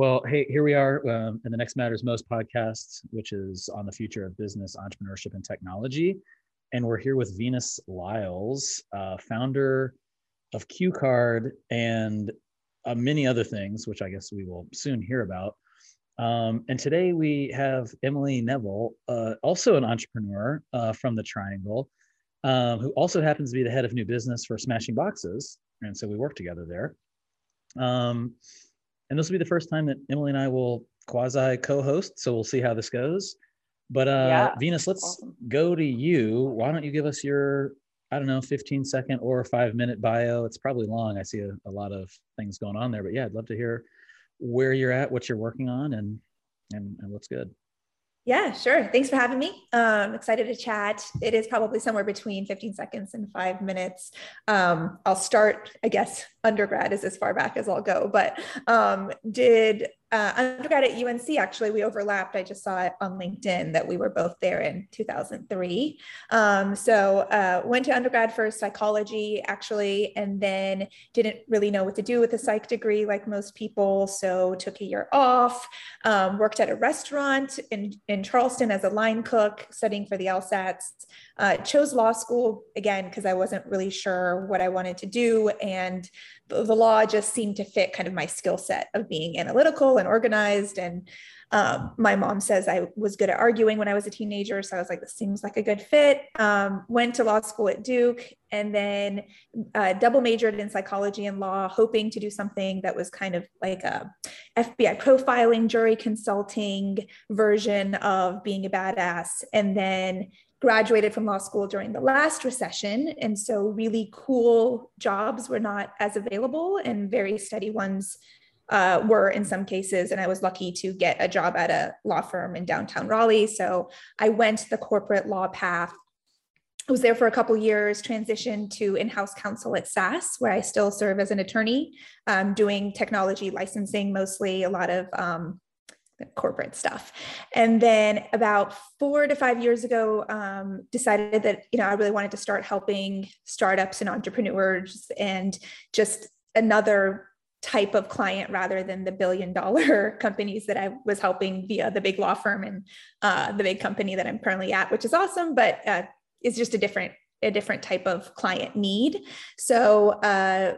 Well, hey, here we are um, in the Next Matters Most podcast, which is on the future of business, entrepreneurship, and technology. And we're here with Venus Lyles, uh, founder of QCard and uh, many other things, which I guess we will soon hear about. Um, and today we have Emily Neville, uh, also an entrepreneur uh, from the Triangle, um, who also happens to be the head of new business for Smashing Boxes. And so we work together there. And this will be the first time that Emily and I will quasi co-host. So we'll see how this goes. But uh, yeah, Venus, let's awesome. go to you. Why don't you give us your, I don't know, 15 second or five minute bio? It's probably long. I see a, a lot of things going on there, but yeah, I'd love to hear where you're at, what you're working on, and and, and what's good. Yeah, sure. Thanks for having me. Um, excited to chat. It is probably somewhere between 15 seconds and five minutes. Um, I'll start, I guess, undergrad is as far back as I'll go, but um, did uh, undergrad at UNC, actually, we overlapped. I just saw it on LinkedIn that we were both there in 2003. Um, so uh, went to undergrad for psychology, actually, and then didn't really know what to do with a psych degree like most people. So took a year off, um, worked at a restaurant in, in Charleston as a line cook, studying for the LSATs. Uh, chose law school again because I wasn't really sure what I wanted to do. And the, law just seemed to fit kind of my skill set of being analytical and organized. And um, my mom says I was good at arguing when I was a teenager. So I was like, this seems like a good fit. Um, went to law school at Duke and then uh, double majored in psychology and law, hoping to do something that was kind of like a FBI profiling, jury consulting version of being a badass. And then graduated from law school during the last recession. And so, really cool jobs were not as available, and very steady ones uh, were in some cases. And I was lucky to get a job at a law firm in downtown Raleigh. So, I went the corporate law path. I was there for a couple years, transitioned to in house counsel at SAS, where I still serve as an attorney, um, doing technology licensing mostly, a lot of um, corporate stuff. And then about four to five years ago, um, decided that you know I really wanted to start helping startups and entrepreneurs and just another type of client rather than the billion dollar companies that I was helping via the big law firm and uh, the big company that I'm currently at, which is awesome, but uh, it's just a different a different type of client need. So uh,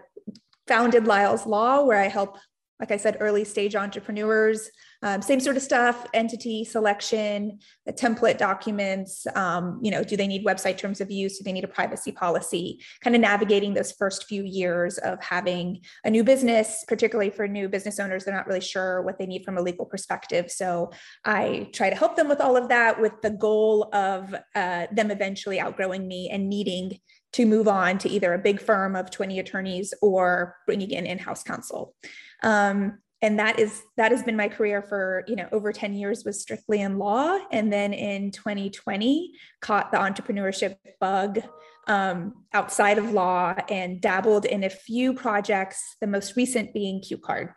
founded Lyles Law, where I help, like I said, early stage entrepreneurs um, same sort of stuff, entity selection, the template documents, um, you know, do they need website terms of use? Do they need a privacy policy? Kind of navigating those first few years of having a new business, particularly for new business owners, they're not really sure what they need from a legal perspective. So I try to help them with all of that with the goal of uh, them eventually outgrowing me and needing to move on to either a big firm of 20 attorneys or bringing in in-house counsel. Um, and that is that has been my career for you know over 10 years was strictly in law and then in 2020 caught the entrepreneurship bug um, outside of law and dabbled in a few projects the most recent being qcard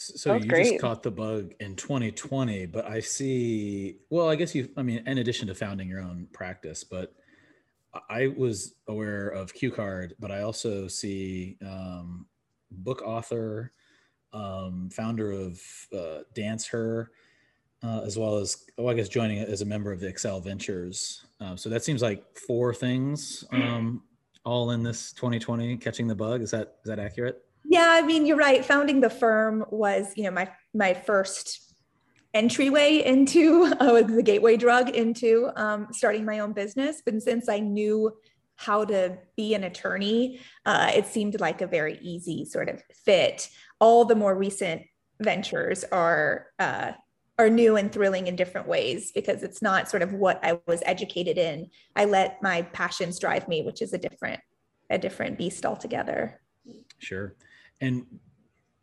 so you great. just caught the bug in 2020 but i see well i guess you i mean in addition to founding your own practice but I was aware of QCard, but I also see um, book author, um, founder of uh, Dance Her, uh, as well as, oh, I guess joining as a member of the Excel Ventures. Uh, so that seems like four things um, all in this 2020 catching the bug. Is that is that accurate? Yeah, I mean you're right. Founding the firm was you know my my first entryway into uh, the gateway drug into um, starting my own business. But since I knew how to be an attorney, uh, it seemed like a very easy sort of fit. All the more recent ventures are uh, are new and thrilling in different ways because it's not sort of what I was educated in. I let my passions drive me, which is a different a different beast altogether. Sure, and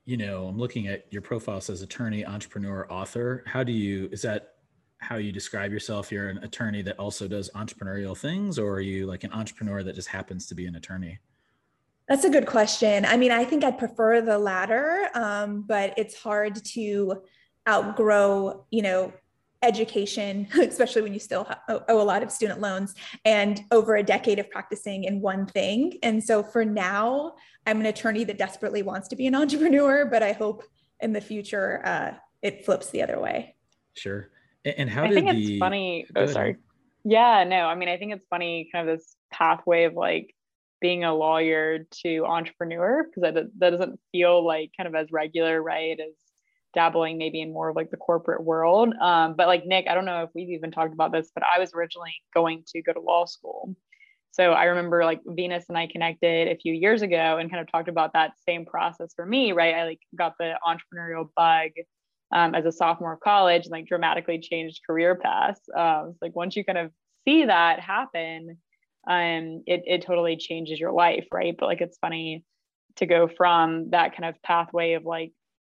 you know, I'm looking at your profile says attorney, entrepreneur, author. How do you is that how you describe yourself? You're an attorney that also does entrepreneurial things, or are you like an entrepreneur that just happens to be an attorney? That's a good question. I mean, I think I'd prefer the latter, um, but it's hard to outgrow, you know, education, especially when you still owe a lot of student loans, and over a decade of practicing in one thing. And so for now, I'm an attorney that desperately wants to be an entrepreneur, but I hope in the future uh, it flips the other way. Sure. And how I think the... it's funny. Oh, sorry. Yeah, no, I mean, I think it's funny, kind of this pathway of like being a lawyer to entrepreneur, because that, that doesn't feel like kind of as regular, right? As dabbling maybe in more of like the corporate world. Um, but like Nick, I don't know if we've even talked about this, but I was originally going to go to law school. So I remember like Venus and I connected a few years ago and kind of talked about that same process for me, right? I like got the entrepreneurial bug um, as a sophomore of college and like dramatically changed career paths. Um, like once you kind of see that happen, um, it, it totally changes your life, right? But like it's funny to go from that kind of pathway of like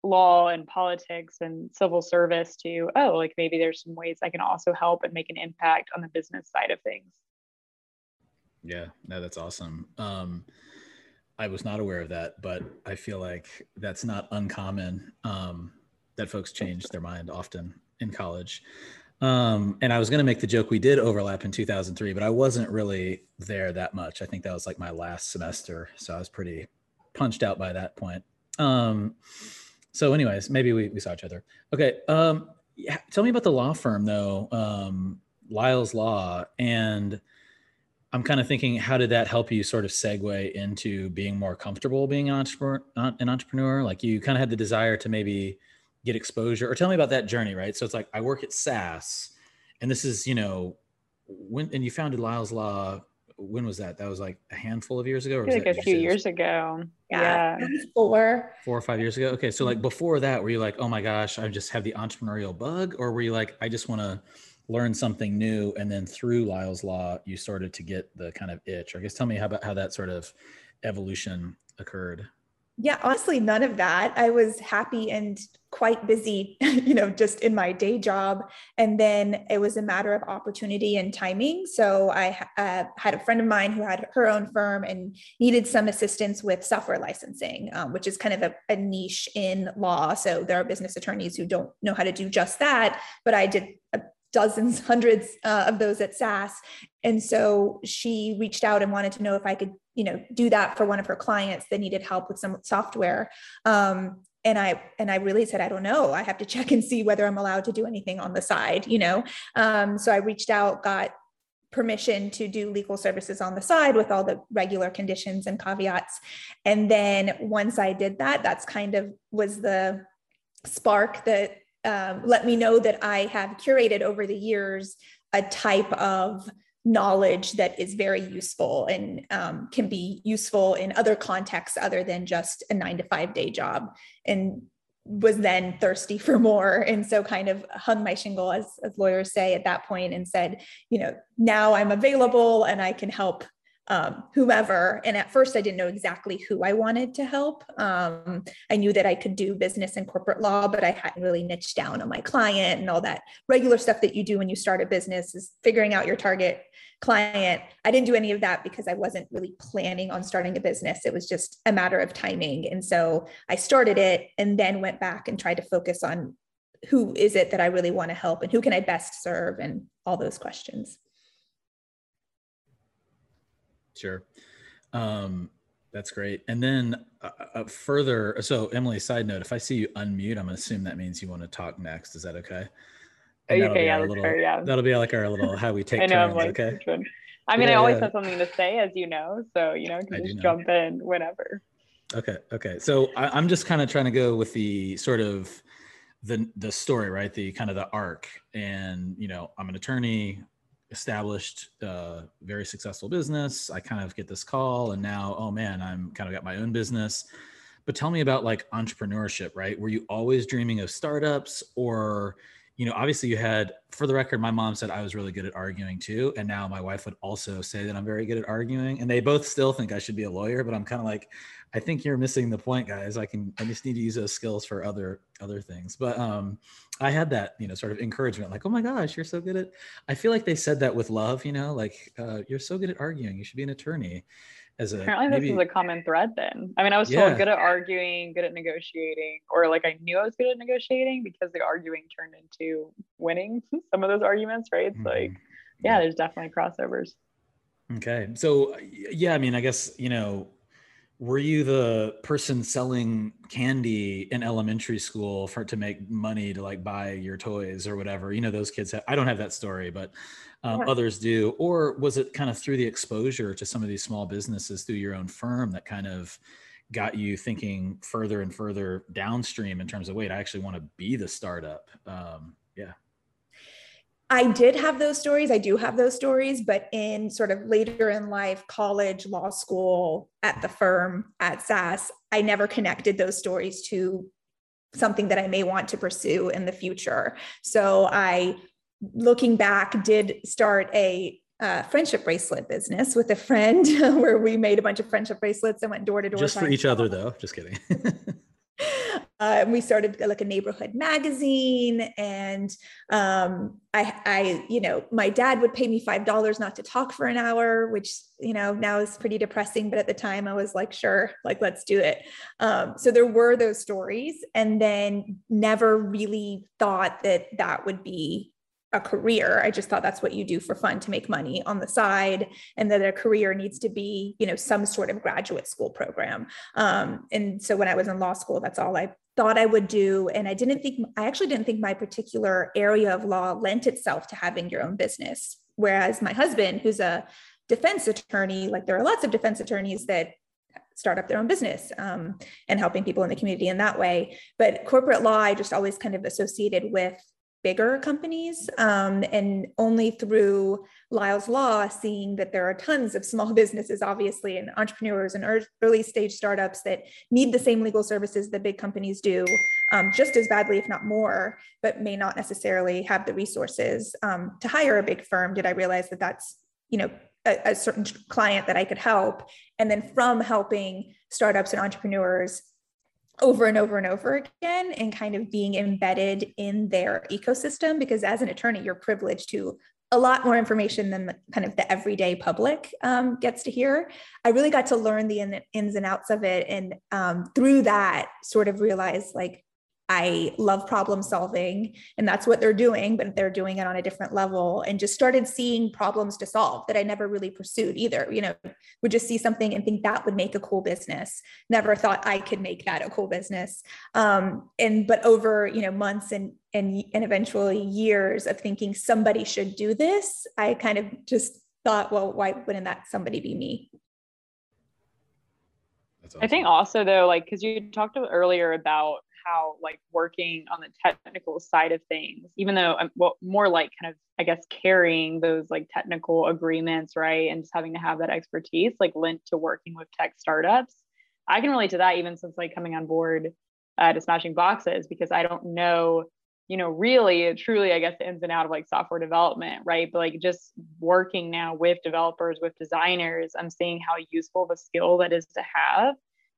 law and politics and civil service to oh like maybe there's some ways i can also help and make an impact on the business side of things yeah no that's awesome um i was not aware of that but i feel like that's not uncommon um that folks change their mind often in college. Um and i was going to make the joke we did overlap in 2003 but i wasn't really there that much. I think that was like my last semester so i was pretty punched out by that point. Um so anyways maybe we, we saw each other. Okay um yeah, tell me about the law firm though um Lyles Law. And i'm kind of thinking how did that help you sort of segue into being more comfortable being an entrepreneur an entrepreneur? Like you kind of had the desire to maybe get exposure or tell me about that journey right so it's like i work at sas and this is you know when and you founded Lyles Law when was that? That was like a handful of years ago, or like a few years ago. Yeah, yeah. four, four or five years ago. Okay, so like before that, were you like, oh my gosh, I just have the entrepreneurial bug, or were you like, I just want to learn something new, and then through Lyles Law, you started to get the kind of itch? Or I guess tell me how about how that sort of evolution occurred. Yeah, honestly, none of that. I was happy and quite busy, you know, just in my day job. And then it was a matter of opportunity and timing. So I uh, had a friend of mine who had her own firm and needed some assistance with software licensing, um, which is kind of a, a niche in law. So there are business attorneys who don't know how to do just that. But I did a dozens, hundreds uh, of those at SAS. And so she reached out and wanted to know if I could, you know, do that for one of her clients that needed help with some software. Um, and I and I really said, I don't know. I have to check and see whether I'm allowed to do anything on the side, you know. Um, so I reached out, got permission to do legal services on the side with all the regular conditions and caveats. And then once I did that, that's kind of was the spark that um, let me know that I have curated over the years a type of knowledge that is very useful and um, can be useful in other contexts other than just a nine to five day job and was then thirsty for more. And so kind of hung my shingle as, as lawyers say at that point and said you know now i'm available and i can help um, whomever. And at first, I didn't know exactly who I wanted to help. Um, I knew that I could do business and corporate law, but I hadn't really niched down on my client and all that regular stuff that you do when you start a business is figuring out your target client. I didn't do any of that because I wasn't really planning on starting a business. It was just a matter of timing. And so I started it and then went back and tried to focus on who is it that I really want to help and who can I best serve and all those questions. Sure. Um, that's great. And then uh, uh, further, so Emily, side note, if I see you unmute, I'm gonna assume that means you want to talk next. Is that okay? And okay, yeah, little, fair, yeah. That'll be like our little how we take I know, turns. Like, okay. I mean, yeah, I always yeah. have something to say, as you know. So you know, can just jump in whenever. Okay. Okay. So I, I'm just kind of trying to go with the sort of the the story, right? The kind of the arc, and you know, I'm an attorney established uh, very successful business. I kind of get this call and now oh man i'm kind of got my own business. But tell me about like entrepreneurship right? Were you always dreaming of startups or you know obviously you had for the record my mom said i was really good at arguing too and now my wife would also say that i'm very good at arguing and they both still think i should be a lawyer but i'm kind of like I think you're missing the point, guys. I can I just need to use those skills for other other things. But um I had that, you know, sort of encouragement, like, oh my gosh, you're so good at I feel like they said that with love, you know, like uh, you're so good at arguing, you should be an attorney. As a apparently maybe, this is a common thread then. I mean i was yeah. told good at arguing good at negotiating or like i knew i was good at negotiating because the arguing turned into winning some of those arguments right? It's mm-hmm. like yeah, yeah. there's definitely crossovers. Okay. So yeah i mean i guess you know were you the person selling candy in elementary school for to make money to like buy your toys or whatever? You know those kids have, i don't have that story but um, yeah. others do. Or was it kind of through the exposure to some of these small businesses through your own firm that kind of got you thinking further and further downstream in terms of wait i actually want to be the startup. Um, yeah I did have those stories. I do have those stories, but in sort of later in life, college, law school, at the firm, at SAS, I never connected those stories to something that I may want to pursue in the future. So I, looking back, did start a uh, friendship bracelet business with a friend where we made a bunch of friendship bracelets and went door to door. Just for each other, though. Just kidding. uh, we started like a neighborhood magazine and um, I, I you know my dad would pay me five dollars not to talk for an hour which you know now is pretty depressing but at the time i was like sure like let's do it. Um, so there were those stories and then never really thought that that would be a career. I just thought that's what you do for fun to make money on the side, and that a career needs to be, you know, some sort of graduate school program. Um, and so when I was in law school, that's all I thought I would do. And I didn't think, I actually didn't think my particular area of law lent itself to having your own business. Whereas my husband, who's a defense attorney, like there are lots of defense attorneys that start up their own business um, and helping people in the community in that way. But corporate law, I just always kind of associated with bigger companies. Um, and only through Lyles Law, seeing that there are tons of small businesses, obviously, and entrepreneurs and early stage startups that need the same legal services that big companies do, um, just as badly, if not more, but may not necessarily have the resources um, to hire a big firm. Did I realize that that's, you know, a, a certain client that I could help. And then from helping startups and entrepreneurs over and over and over again and kind of being embedded in their ecosystem because as an attorney you're privileged to a lot more information than the, kind of the everyday public um, gets to hear. I really got to learn the in, ins and outs of it and um, through that sort of realize like I love problem solving, and that's what they're doing, but they're doing it on a different level. And just started seeing problems to solve that I never really pursued either. You know, would just see something and think that would make a cool business. Never thought I could make that a cool business. Um, and but over you know months and and and eventually years of thinking somebody should do this, I kind of just thought, well, why wouldn't that somebody be me? Awesome. I think also though, like because you talked earlier about how like working on the technical side of things, even though I'm well, more like kind of, I guess, carrying those like technical agreements, right? And just having to have that expertise like linked to working with tech startups. I can relate to that even since like coming on board uh, to Smashing Boxes because I don't know, you know, really, truly, I guess, the ins and out of like software development, right? But like just working now with developers, with designers, I'm seeing how useful a skill that is to have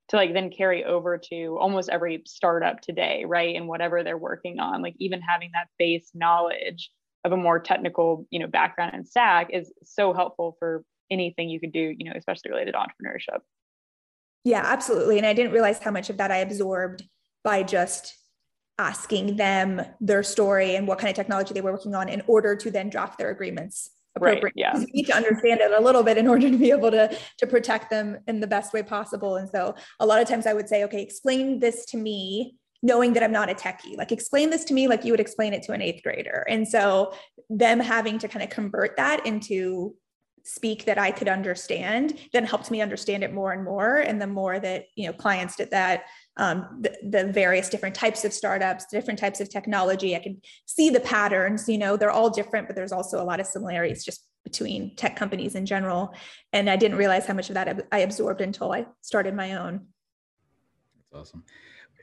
to like then carry over to almost every startup today, right? And whatever they're working on, like even having that base knowledge of a more technical, you know, background and stack is so helpful for anything you could do, you know, especially related to entrepreneurship. Yeah, absolutely. And I didn't realize how much of that I absorbed by just asking them their story and what kind of technology they were working on in order to then draft their agreements appropriate. Right, yeah. You need to understand it a little bit in order to be able to, to protect them in the best way possible. And so a lot of times I would say, okay, explain this to me knowing that I'm not a techie. Like explain this to me like you would explain it to an eighth grader. And so them having to kind of convert that into speak that I could understand then helped me understand it more and more. And the more that, you know, clients did that, um, the, the, various different types of startups, different types of technology. I can see the patterns, you know, they're all different, but there's also a lot of similarities just between tech companies in general. And I didn't realize how much of that I absorbed until I started my own. That's awesome.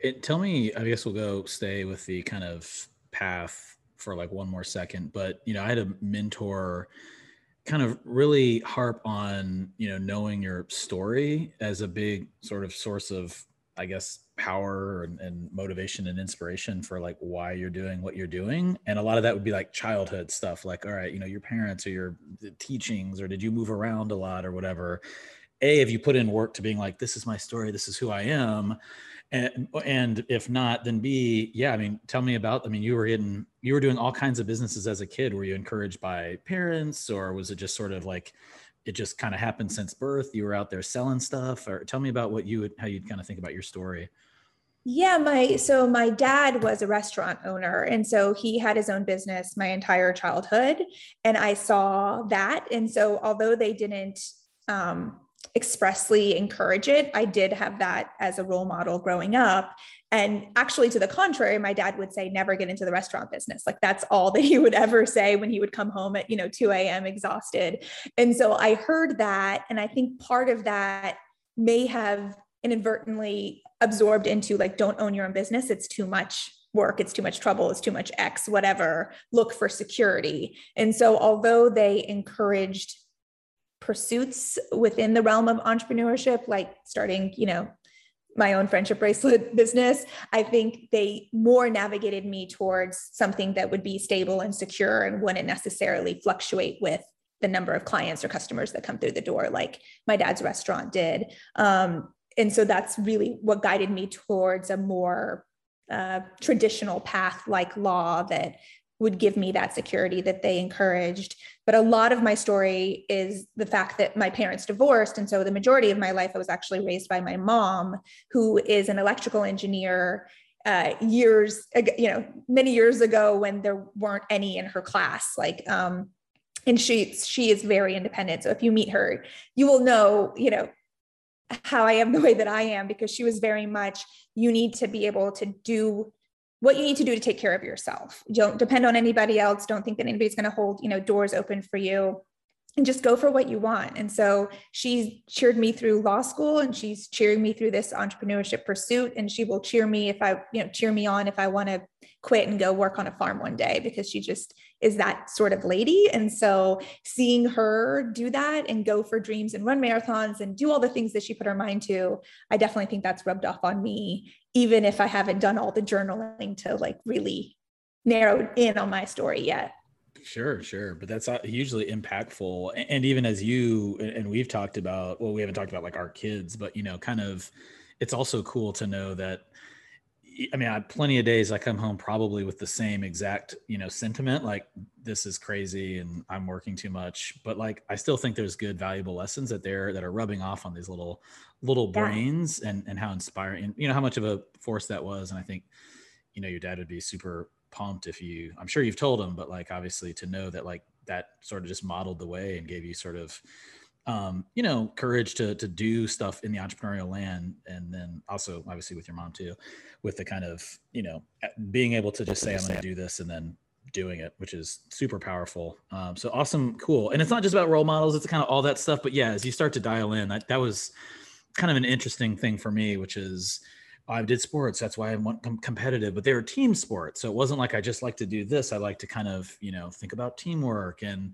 It, tell me, I guess we'll go stay with the kind of path for like one more second, but you know, I had a mentor kind of really harp on, you know, knowing your story as a big sort of source of I guess power and, and, motivation and inspiration for like why you're doing what you're doing. And a lot of that would be like childhood stuff like all right you know your parents or your teachings or did you move around a lot or whatever? A have you put in work to being like this is my story this is who i am and and if not then b yeah i mean tell me about i mean you were getting you were doing all kinds of businesses as a kid. Were you encouraged by parents or was it just sort of like it just kind of happened since birth you were out there selling stuff or tell me about what you would how you'd kind of think about your story. Yeah, my so my dad was a restaurant owner and so he had his own business my entire childhood and I saw that and so although they didn't um, expressly encourage it, I did have that as a role model growing up. And actually to the contrary my dad would say never get into the restaurant business. Like that's all that he would ever say when he would come home at you know 2 a.m exhausted. And so I heard that and I think part of that may have inadvertently absorbed into like don't own your own business. It's too much work. It's too much trouble. It's too much x whatever. Look for security. And so although they encouraged pursuits within the realm of entrepreneurship like starting you know my own friendship bracelet business i think they more navigated me towards something that would be stable and secure and wouldn't necessarily fluctuate with the number of clients or customers that come through the door like my dad's restaurant did. Um, and so that's really what guided me towards a more uh, traditional path like law that would give me that security that they encouraged. But a lot of my story is the fact that my parents divorced. And so the majority of my life, I was actually raised by my mom, who is an electrical engineer. Uh, years, you know, many years ago when there weren't any in her class, like, um, and she she is very independent. So if you meet her, you will know, you know, how I am the way that I am because she was very much you need to be able to do what you need to do to take care of yourself. Don't depend on anybody else. Don't think that anybody's going to hold, you know, doors open for you and just go for what you want. And so she's cheered me through law school and she's cheering me through this entrepreneurship pursuit. And she will cheer me if I, you know, cheer me on if I want to quit and go work on a farm one day because she just is that sort of lady. And so seeing her do that and go for dreams and run marathons and do all the things that she put her mind to, I definitely think that's rubbed off on me, even if I haven't done all the journaling to like really narrow in on my story yet. Sure, sure. But that's uh, hugely impactful. And even as you and we've talked about, well, we haven't talked about like our kids, but you know, kind of it's also cool to know that I mean, I had plenty of days I come home probably with the same exact, you know, sentiment like this is crazy and I'm working too much. But like I still think there's good, valuable lessons that there that are rubbing off on these little little yeah. brains and and how inspiring and you know how much of a force that was. And I think, you know, your dad would be super pumped if you i'm sure you've told him but like obviously to know that like that sort of just modeled the way and gave you sort of um, you know courage to to do stuff in the entrepreneurial land and then also obviously with your mom too with the kind of you know being able to just say i'm going to do this and then doing it which is super powerful um, so awesome cool and it's not just about role models it's kind of all that stuff but yeah as you start to dial in that, that was kind of an interesting thing for me which is I did sports. That's why I went com- competitive, but they were team sports. So it wasn't like I just like to do this. I like to kind of, you know, think about teamwork and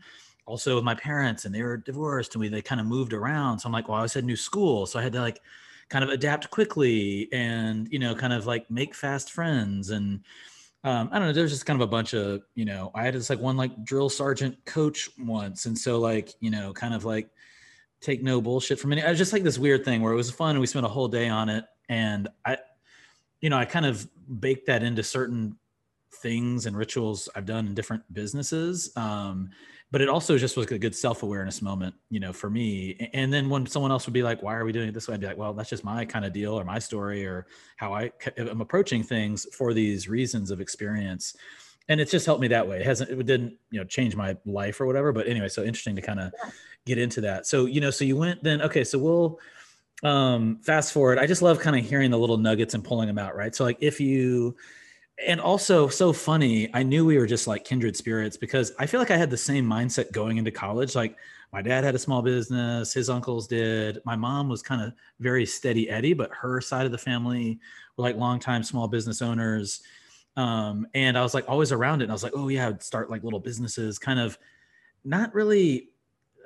also with my parents and they were divorced and we, they kind of moved around. So I'm like, well, I was at new school. So I had to like kind of adapt quickly and, you know, kind of like make fast friends. And um, I don't know, there's just kind of a bunch of, you know, I had this like one like drill sergeant coach once. And so like, you know, kind of like take no bullshit from any, I was just like this weird thing where it was fun and we spent a whole day on it and i you know i kind of baked that into certain things and rituals i've done in different businesses um, but it also just was a good self-awareness moment you know for me. And then when someone else would be like why are we doing it this way? I'd be like well that's just my kind of deal or my story or how i am approaching things for these reasons of experience. And it's just helped me that way. It hasn't it didn't you know change my life or whatever but anyway so interesting to kind of get into that. So you know so you went then okay so we'll um fast forward. I just love kind of hearing the little nuggets and pulling them out right? So like if you and also so funny i knew we were just like kindred spirits because i feel like i had the same mindset going into college like my dad had a small business his uncles did my mom was kind of very steady eddie but her side of the family were like longtime small business owners um, and i was like always around it and i was like oh yeah i'd start like little businesses kind of not really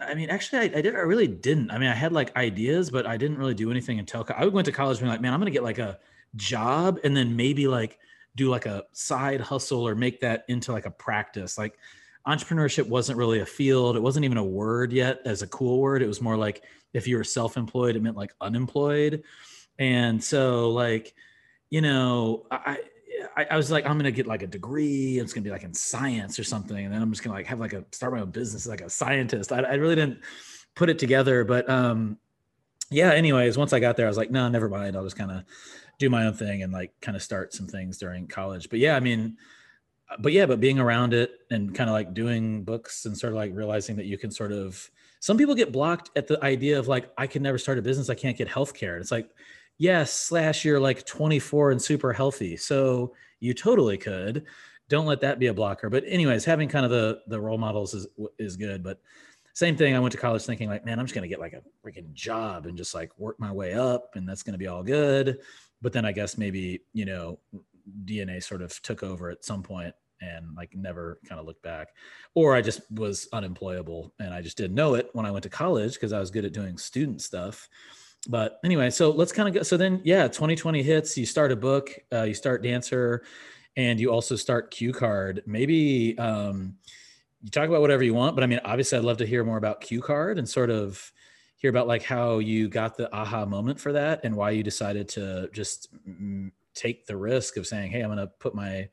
I mean, actually, I, I, did. I really didn't. I mean, I had like ideas, but I didn't really do anything until I went to college. Being like, man, I'm gonna get like a job, and then maybe like do like a side hustle or make that into like a practice. Like, entrepreneurship wasn't really a field. It wasn't even a word yet as a cool word. It was more like if you were self-employed, it meant like unemployed. And so like, you know, I I, I was like, I'm gonna get like a degree. It's gonna be like in science or something, and then I'm just gonna like have like a start my own business like a scientist. I, I really didn't put it together, but um, yeah. Anyways, once I got there, I was like, no, never mind. I'll just kind of do my own thing and like kind of start some things during college. But yeah, I mean, but yeah, but being around it and kind of like doing books and sort of like realizing that you can sort of some people get blocked at the idea of like I can never start a business, I can't get healthcare. It's like yes, slash you're like 24 and super healthy. So you totally could. Don't let that be a blocker. But anyways, having kind of the the role models is is good. But same thing. I went to college thinking like, man, I'm just gonna get like a freaking job and just like work my way up, and that's gonna be all good. But then I guess maybe you know DNA sort of took over at some point and like never kind of looked back or i just was unemployable and i just didn't know it when i went to college because i was good at doing student stuff but anyway, so let's kind of go. So then, yeah, 2020 hits. You start a book, uh, you start Dancer, and you also start Q Card. Maybe um, you talk about whatever you want, but I mean, obviously, I'd love to hear more about Q Card and sort of hear about like how you got the aha moment for that and why you decided to just take the risk of saying, "Hey, I'm going to put my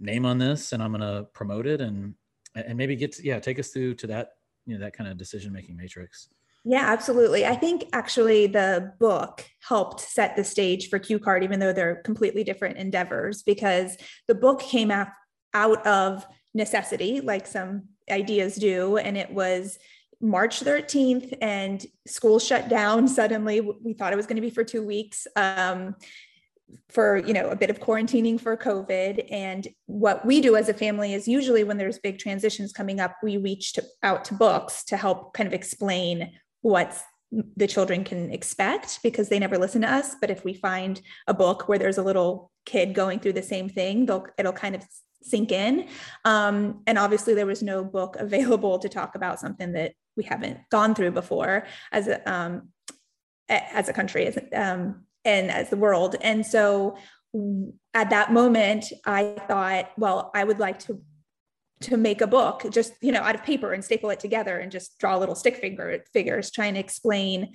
name on this and I'm going to promote it," and and maybe get to, yeah, take us through to that you know that kind of decision making matrix. Yeah, absolutely. I think actually the book helped set the stage for Q Card, even though they're completely different endeavors, because the book came out of necessity, like some ideas do. And it was March 13th, and school shut down suddenly. We thought it was going to be for two weeks. Um, for you know a bit of quarantining for covid and what we do as a family is usually when there's big transitions coming up we reach to, out to books to help kind of explain what the children can expect because they never listen to us but if we find a book where there's a little kid going through the same thing they'll it'll kind of sink in um, and obviously there was no book available to talk about something that we haven't gone through before as a um, as a country um, and as the world. And so at that moment i thought well i would like to to make a book just you know out of paper and staple it together and just draw little stick figure figures trying to explain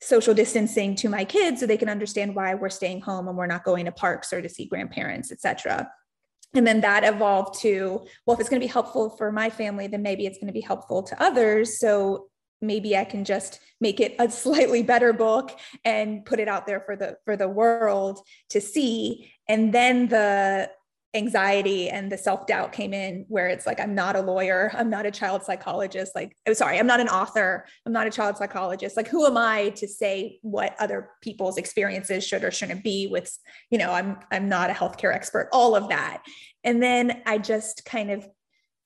social distancing to my kids so they can understand why we're staying home and we're not going to parks or to see grandparents etc and then that evolved to well if it's going to be helpful for my family then maybe it's going to be helpful to others. So maybe i can just make it a slightly better book and put it out there for the for the world to see. And then the anxiety and the self-doubt came in where it's like i'm not a lawyer i'm not a child psychologist like I'm oh sorry i'm not an author i'm not a child psychologist. Like who am i to say what other people's experiences should or shouldn't be with you know i'm i'm not a healthcare expert all of that. And then i just kind of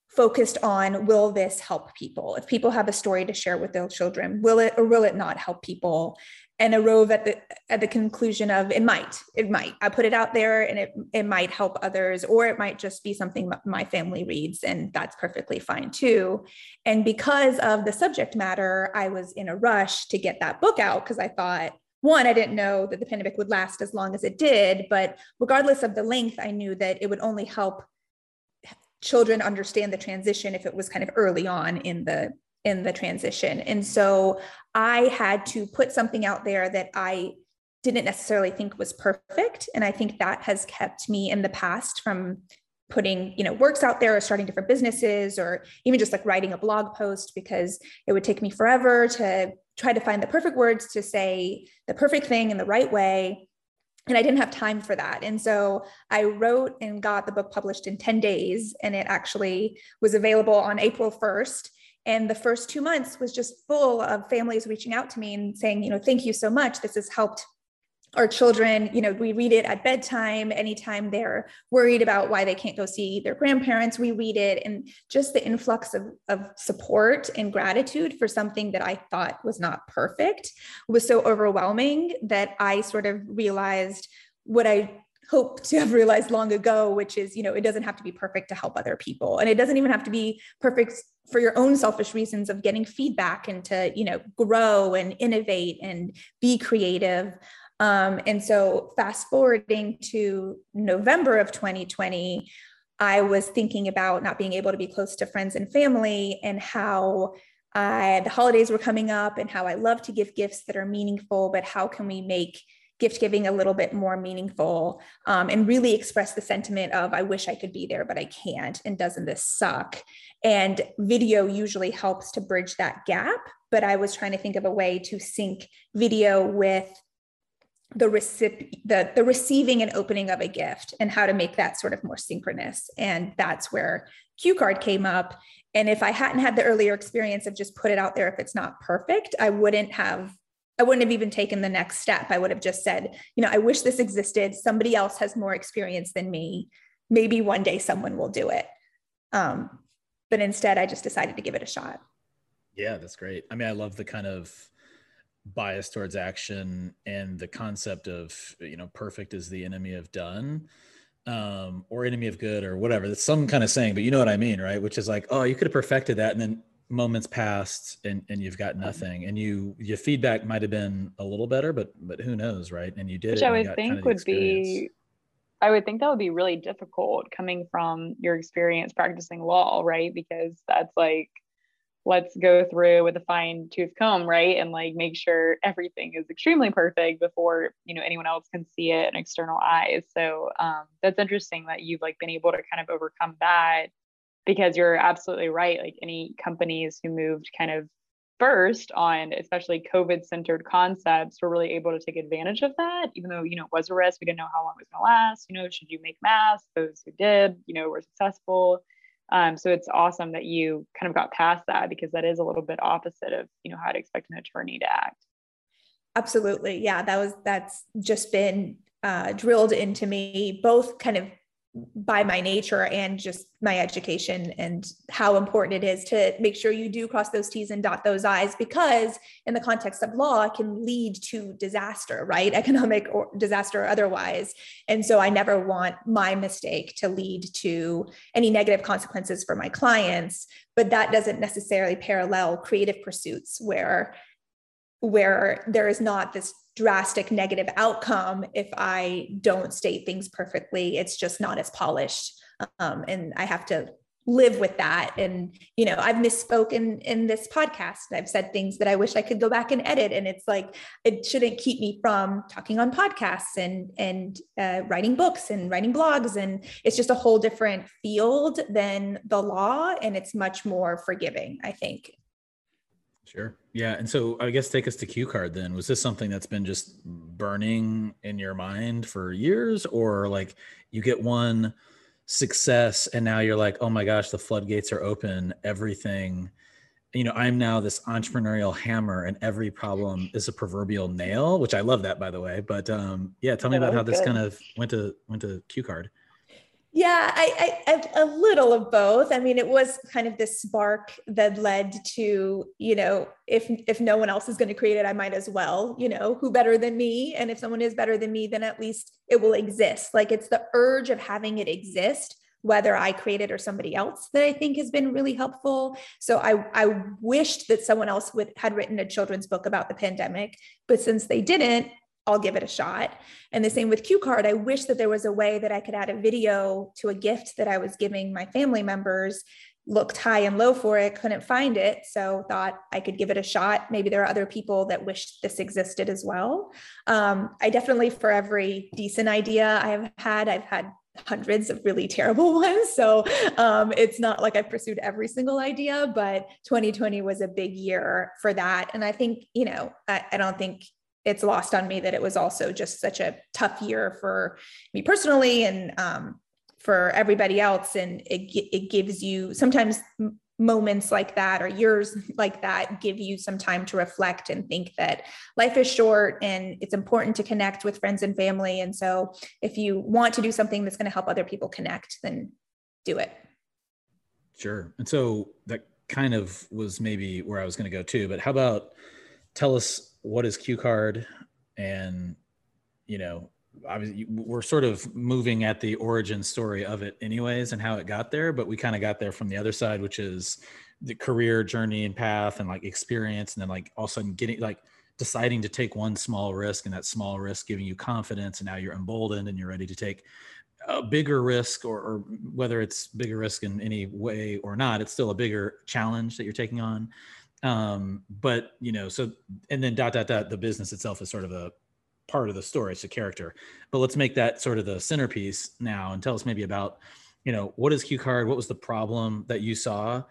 focused on will this help people? If people have a story to share with their children will it or will it not help people and arose at the at the conclusion of it might it might. I put it out there and it it might help others or it might just be something my family reads and that's perfectly fine too. And because of the subject matter i was in a rush to get that book out because i thought one i didn't know that the pandemic would last as long as it did but regardless of the length i knew that it would only help children understand the transition if it was kind of early on in the in the transition. And so I had to put something out there that I didn't necessarily think was perfect. And I think that has kept me in the past from putting you know works out there or starting different businesses or even just like writing a blog post because it would take me forever to try to find the perfect words to say the perfect thing in the right way and I didn't have time for that. And so I wrote and got the book published in 10 days, and it actually was available on April 1st and the first two months was just full of families reaching out to me and saying you know thank you so much. This has helped our children. You know we read it at bedtime anytime they're worried about why they can't go see their grandparents we read it. And just the influx of, of support and gratitude for something that i thought was not perfect was so overwhelming that i sort of realized what i hope to have realized long ago which is you know it doesn't have to be perfect to help other people. And it doesn't even have to be perfect for your own selfish reasons of getting feedback and to you know grow and innovate and be creative. Um, and so fast forwarding to november of 2020 I was thinking about not being able to be close to friends and family and how the holidays were coming up and how I love to give gifts that are meaningful, but how can we make gift giving a little bit more meaningful um, and really express the sentiment of i wish i could be there but i can't and doesn't this suck? And video usually helps to bridge that gap but i was trying to think of a way to sync video with the, recip- the, the receiving and opening of a gift and how to make that sort of more synchronous and that's where cue card came up. And if i hadn't had the earlier experience of just put it out there if it's not perfect i wouldn't have I wouldn't have even taken the next step. I would have just said, you know, I wish this existed. Somebody else has more experience than me. Maybe one day someone will do it. Um, but instead, I just decided to give it a shot. Yeah, that's great. I mean, I love the kind of bias towards action and the concept of, you know, perfect is the enemy of done um, or enemy of good or whatever. That's some kind of saying, but you know what I mean, right? Which is like, oh, you could have perfected that. And then moments passed and, and you've got nothing and you your feedback might have been a little better but but who knows right? And you did which i would think kind of would be i would think that would be really difficult coming from your experience practicing law right? Because that's like let's go through with a fine tooth comb right? And like make sure everything is extremely perfect before you know anyone else can see it in external eyes so um, that's interesting that you've like been able to kind of overcome that because you're absolutely right. Like any companies who moved kind of first on especially COVID centered concepts were really able to take advantage of that, even though, you know, it was a risk. We didn't know how long it was going to last. You know, should you make masks? Those who did, you know, were successful. Um, so it's awesome that you kind of got past that because that is a little bit opposite of, you know, how to expect an attorney to act. Absolutely. Yeah. That was, that's just been uh, drilled into me, both kind of by my nature and just my education and how important it is to make sure you do cross those T's and dot those I's because in the context of law it can lead to disaster, right? Economic or disaster or otherwise. And so I never want my mistake to lead to any negative consequences for my clients, but that doesn't necessarily parallel creative pursuits where where there is not this drastic negative outcome if I don't state things perfectly. It's just not as polished. Um, and I have to live with that. And, you know, I've misspoken in this podcast. I've said things that I wish I could go back and edit. And it's like, it shouldn't keep me from talking on podcasts and, and uh, writing books and writing blogs. And it's just a whole different field than the law. And it's much more forgiving, I think. Sure. Yeah. And so I guess take us to Cue Card then. Was this something that's been just burning in your mind for years or like you get one success and now you're like, oh my gosh, the floodgates are open, everything. You know, I'm now this entrepreneurial hammer and every problem is a proverbial nail, which I love that by the way. But um yeah, tell me about how this kind of went to went to Cue Card. Yeah, I, I, a little of both. I mean, it was kind of this spark that led to, you know, if if no one else is going to create it, I might as well. You know, who better than me? And if someone is better than me, then at least it will exist. Like it's the urge of having it exist, whether I create it or somebody else, that I think has been really helpful. So I I wished that someone else would had written a children's book about the pandemic, but since they didn't, I'll give it a shot. And the same with Cue Card. I wish that there was a way that I could add a video to a gift that I was giving my family members. Looked high and low for it, couldn't find it. So thought I could give it a shot. Maybe there are other people that wish this existed as well. Um, I definitely, for every decent idea I've had, I've had hundreds of really terrible ones. So um, it's not like I've pursued every single idea, but 2020 was a big year for that. And I think, you know, I, I don't think it's lost on me that it was also just such a tough year for me personally and um, for everybody else. And it, it gives you sometimes moments like that or years like that give you some time to reflect and think that life is short and it's important to connect with friends and family. And so if you want to do something that's going to help other people connect, then do it. Sure. And so that kind of was maybe where I was going to go too. But how about tell us what is cue card? And you know obviously we're sort of moving at the origin story of it anyways and how it got there but we kind of got there from the other side which is the career journey and path and like experience and then like all of a sudden getting like deciding to take one small risk and that small risk giving you confidence and now you're emboldened and you're ready to take a bigger risk or, or, whether it's bigger risk in any way or not it's still a bigger challenge that you're taking on um, but you know so and then dot dot dot the business itself is sort of a part of the story it's a character. But let's make that sort of the centerpiece now and tell us maybe about you know what is q card? What was the problem that you saw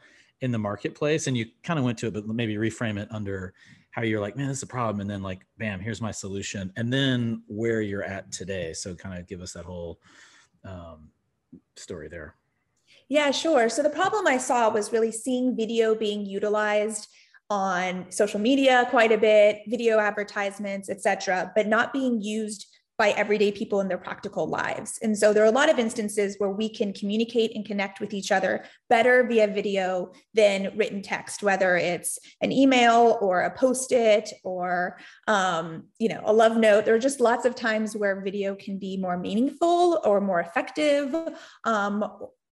in the marketplace? And you kind of went to it but maybe reframe it under how you're like man this is a problem and then like bam here's my solution. And then where you're at today. So kind of give us that whole um, story there. Yeah sure. So the problem i saw was really seeing video being utilized on social media quite a bit video advertisements etc but not being used by everyday people in their practical lives. And so there are a lot of instances where we can communicate and connect with each other better via video than written text, whether it's an email or a post-it or um, you know a love note. There are just lots of times where video can be more meaningful or more effective um,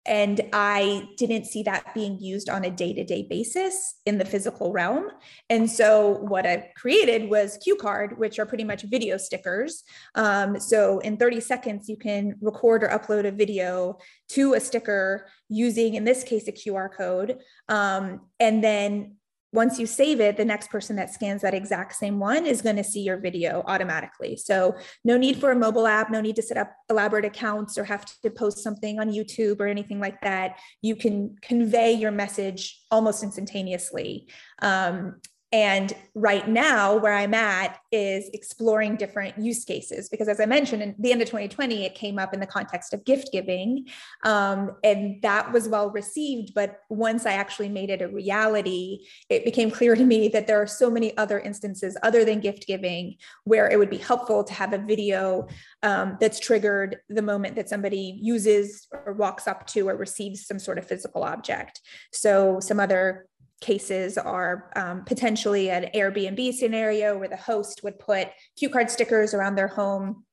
and I didn't see that being used on a day to day basis in the physical realm. And so, what I created was Q Card, which are pretty much video stickers. Um, so, in 30 seconds, you can record or upload a video to a sticker using, in this case, a QR code. Um, and then once you save it, the next person that scans that exact same one is going to see your video automatically. So, no need for a mobile app, no need to set up elaborate accounts or have to post something on YouTube or anything like that. You can convey your message almost instantaneously. Um, and right now, where I'm at is exploring different use cases because, as I mentioned, in the end of 2020, it came up in the context of gift giving. Um, and that was well received. But once I actually made it a reality, it became clear to me that there are so many other instances other than gift giving where it would be helpful to have a video um, that's triggered the moment that somebody uses or walks up to or receives some sort of physical object. So, some other cases are um, potentially an Airbnb scenario where the host would put cue card stickers around their home.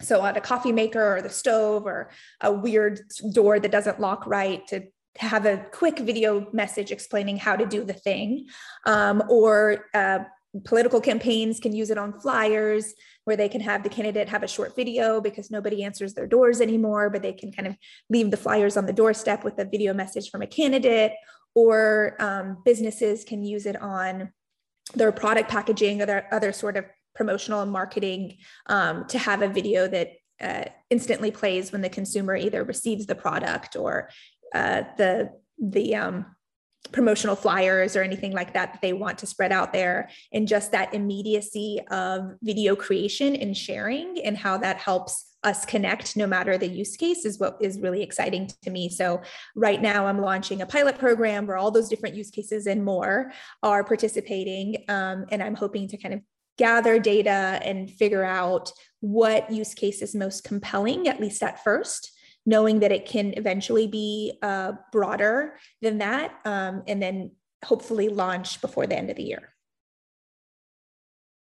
So on a coffee maker or the stove or a weird door that doesn't lock right to have a quick video message explaining how to do the thing. Um, or uh, political campaigns can use it on flyers where they can have the candidate have a short video because nobody answers their doors anymore, but they can kind of leave the flyers on the doorstep with a video message from a candidate or um, businesses can use it on their product packaging or their other sort of promotional marketing um, to have a video that uh, instantly plays when the consumer either receives the product or uh, the the um, promotional flyers or anything like that that they want to spread out there. And just that immediacy of video creation and sharing and how that helps us connect no matter the use case is what is really exciting to me. So right now I'm launching a pilot program where all those different use cases and more are participating. Um, and I'm hoping to kind of gather data and figure out what use case is most compelling, at least at first, knowing that it can eventually be uh, broader than that, um, and then hopefully launch before the end of the year.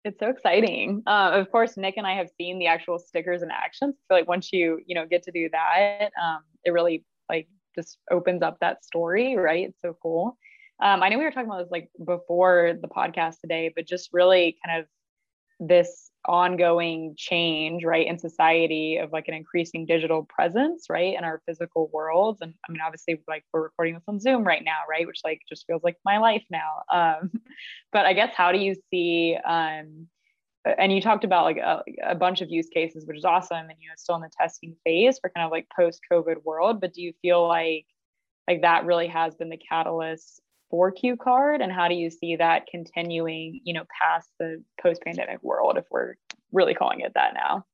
It's so exciting. Uh, of course, Nick and I have seen the actual stickers in action. So like once you you know get to do that, um, it really like just opens up that story, right? It's so cool. Um, I know we were talking about this like before the podcast today, but just really kind of this ongoing change, right, in society of like an increasing digital presence, right, in our physical worlds. And I mean, obviously, like we're recording this on Zoom right now, right, which like just feels like my life now. Um, but I guess how do you see? Um, and you talked about like a, a bunch of use cases, which is awesome, and you know, still in the testing phase for kind of like post-COVID world. But do you feel like like that really has been the catalyst for Q card? And how do you see that continuing, you know, past the post-pandemic world if we're really calling it that now?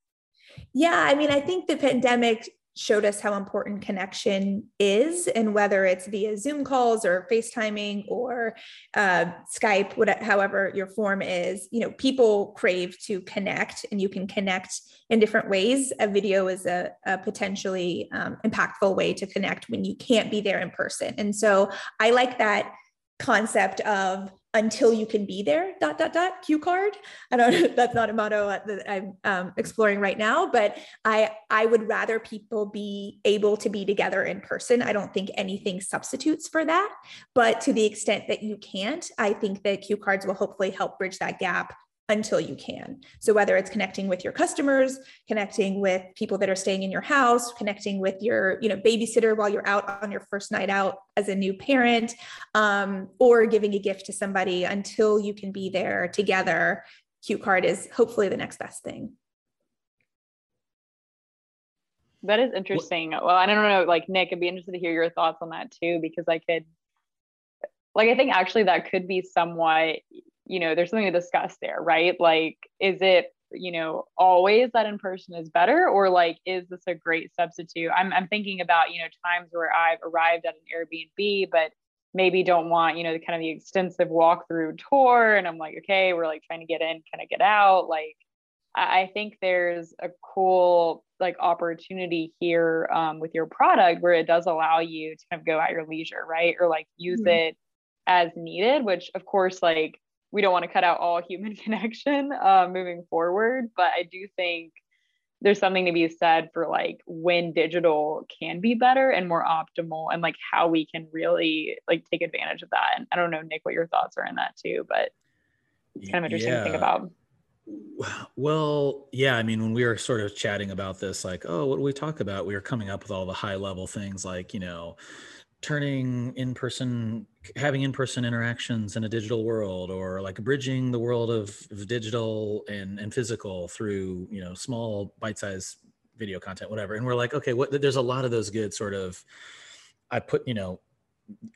Yeah, I mean, I think the pandemic showed us how important connection is and whether it's via zoom calls or facetiming or uh, skype whatever however your form is you know people crave to connect and you can connect in different ways. A video is a, a potentially um, impactful way to connect when you can't be there in person. And so i like that concept of until you can be there dot dot dot cue card. I don't that's not a motto that i'm um, exploring right now but i i would rather people be able to be together in person. I don't think anything substitutes for that but to the extent that you can't i think that cue cards will hopefully help bridge that gap until you can. So whether it's connecting with your customers, connecting with people that are staying in your house, connecting with your, you know, babysitter while you're out on your first night out as a new parent, um, or giving a gift to somebody until you can be there together, cue card is hopefully the next best thing. That is interesting. Well, I don't know, like Nick, I'd be interested to hear your thoughts on that too, because I could, like, I think actually that could be somewhat, you know, there's something to discuss there, right? Like, is it, you know, always that in person is better, or like, is this a great substitute? I'm, I'm thinking about, you know, times where I've arrived at an Airbnb, but maybe don't want, you know, the kind of the extensive walkthrough tour. And I'm like, okay, we're like trying to get in, kind of get out. Like, I think there's a cool like opportunity here um, with your product where it does allow you to kind of go at your leisure, right? Or like use mm-hmm. it as needed, which of course, like we don't want to cut out all human connection uh, moving forward. But I do think there's something to be said for like when digital can be better and more optimal and like how we can really like take advantage of that. And I don't know, Nick, what your thoughts are in that too, but it's kind of interesting yeah. to think about. Well, yeah, I mean, when we were sort of chatting about this, like, oh, what do we talk about? We were coming up with all the high level things like, you know, turning in person, having in person interactions in a digital world, or like bridging the world of, of digital and, and physical through, you know, small bite sized video content, whatever. And we're like, okay, what, there's a lot of those good sort of, I put, you know,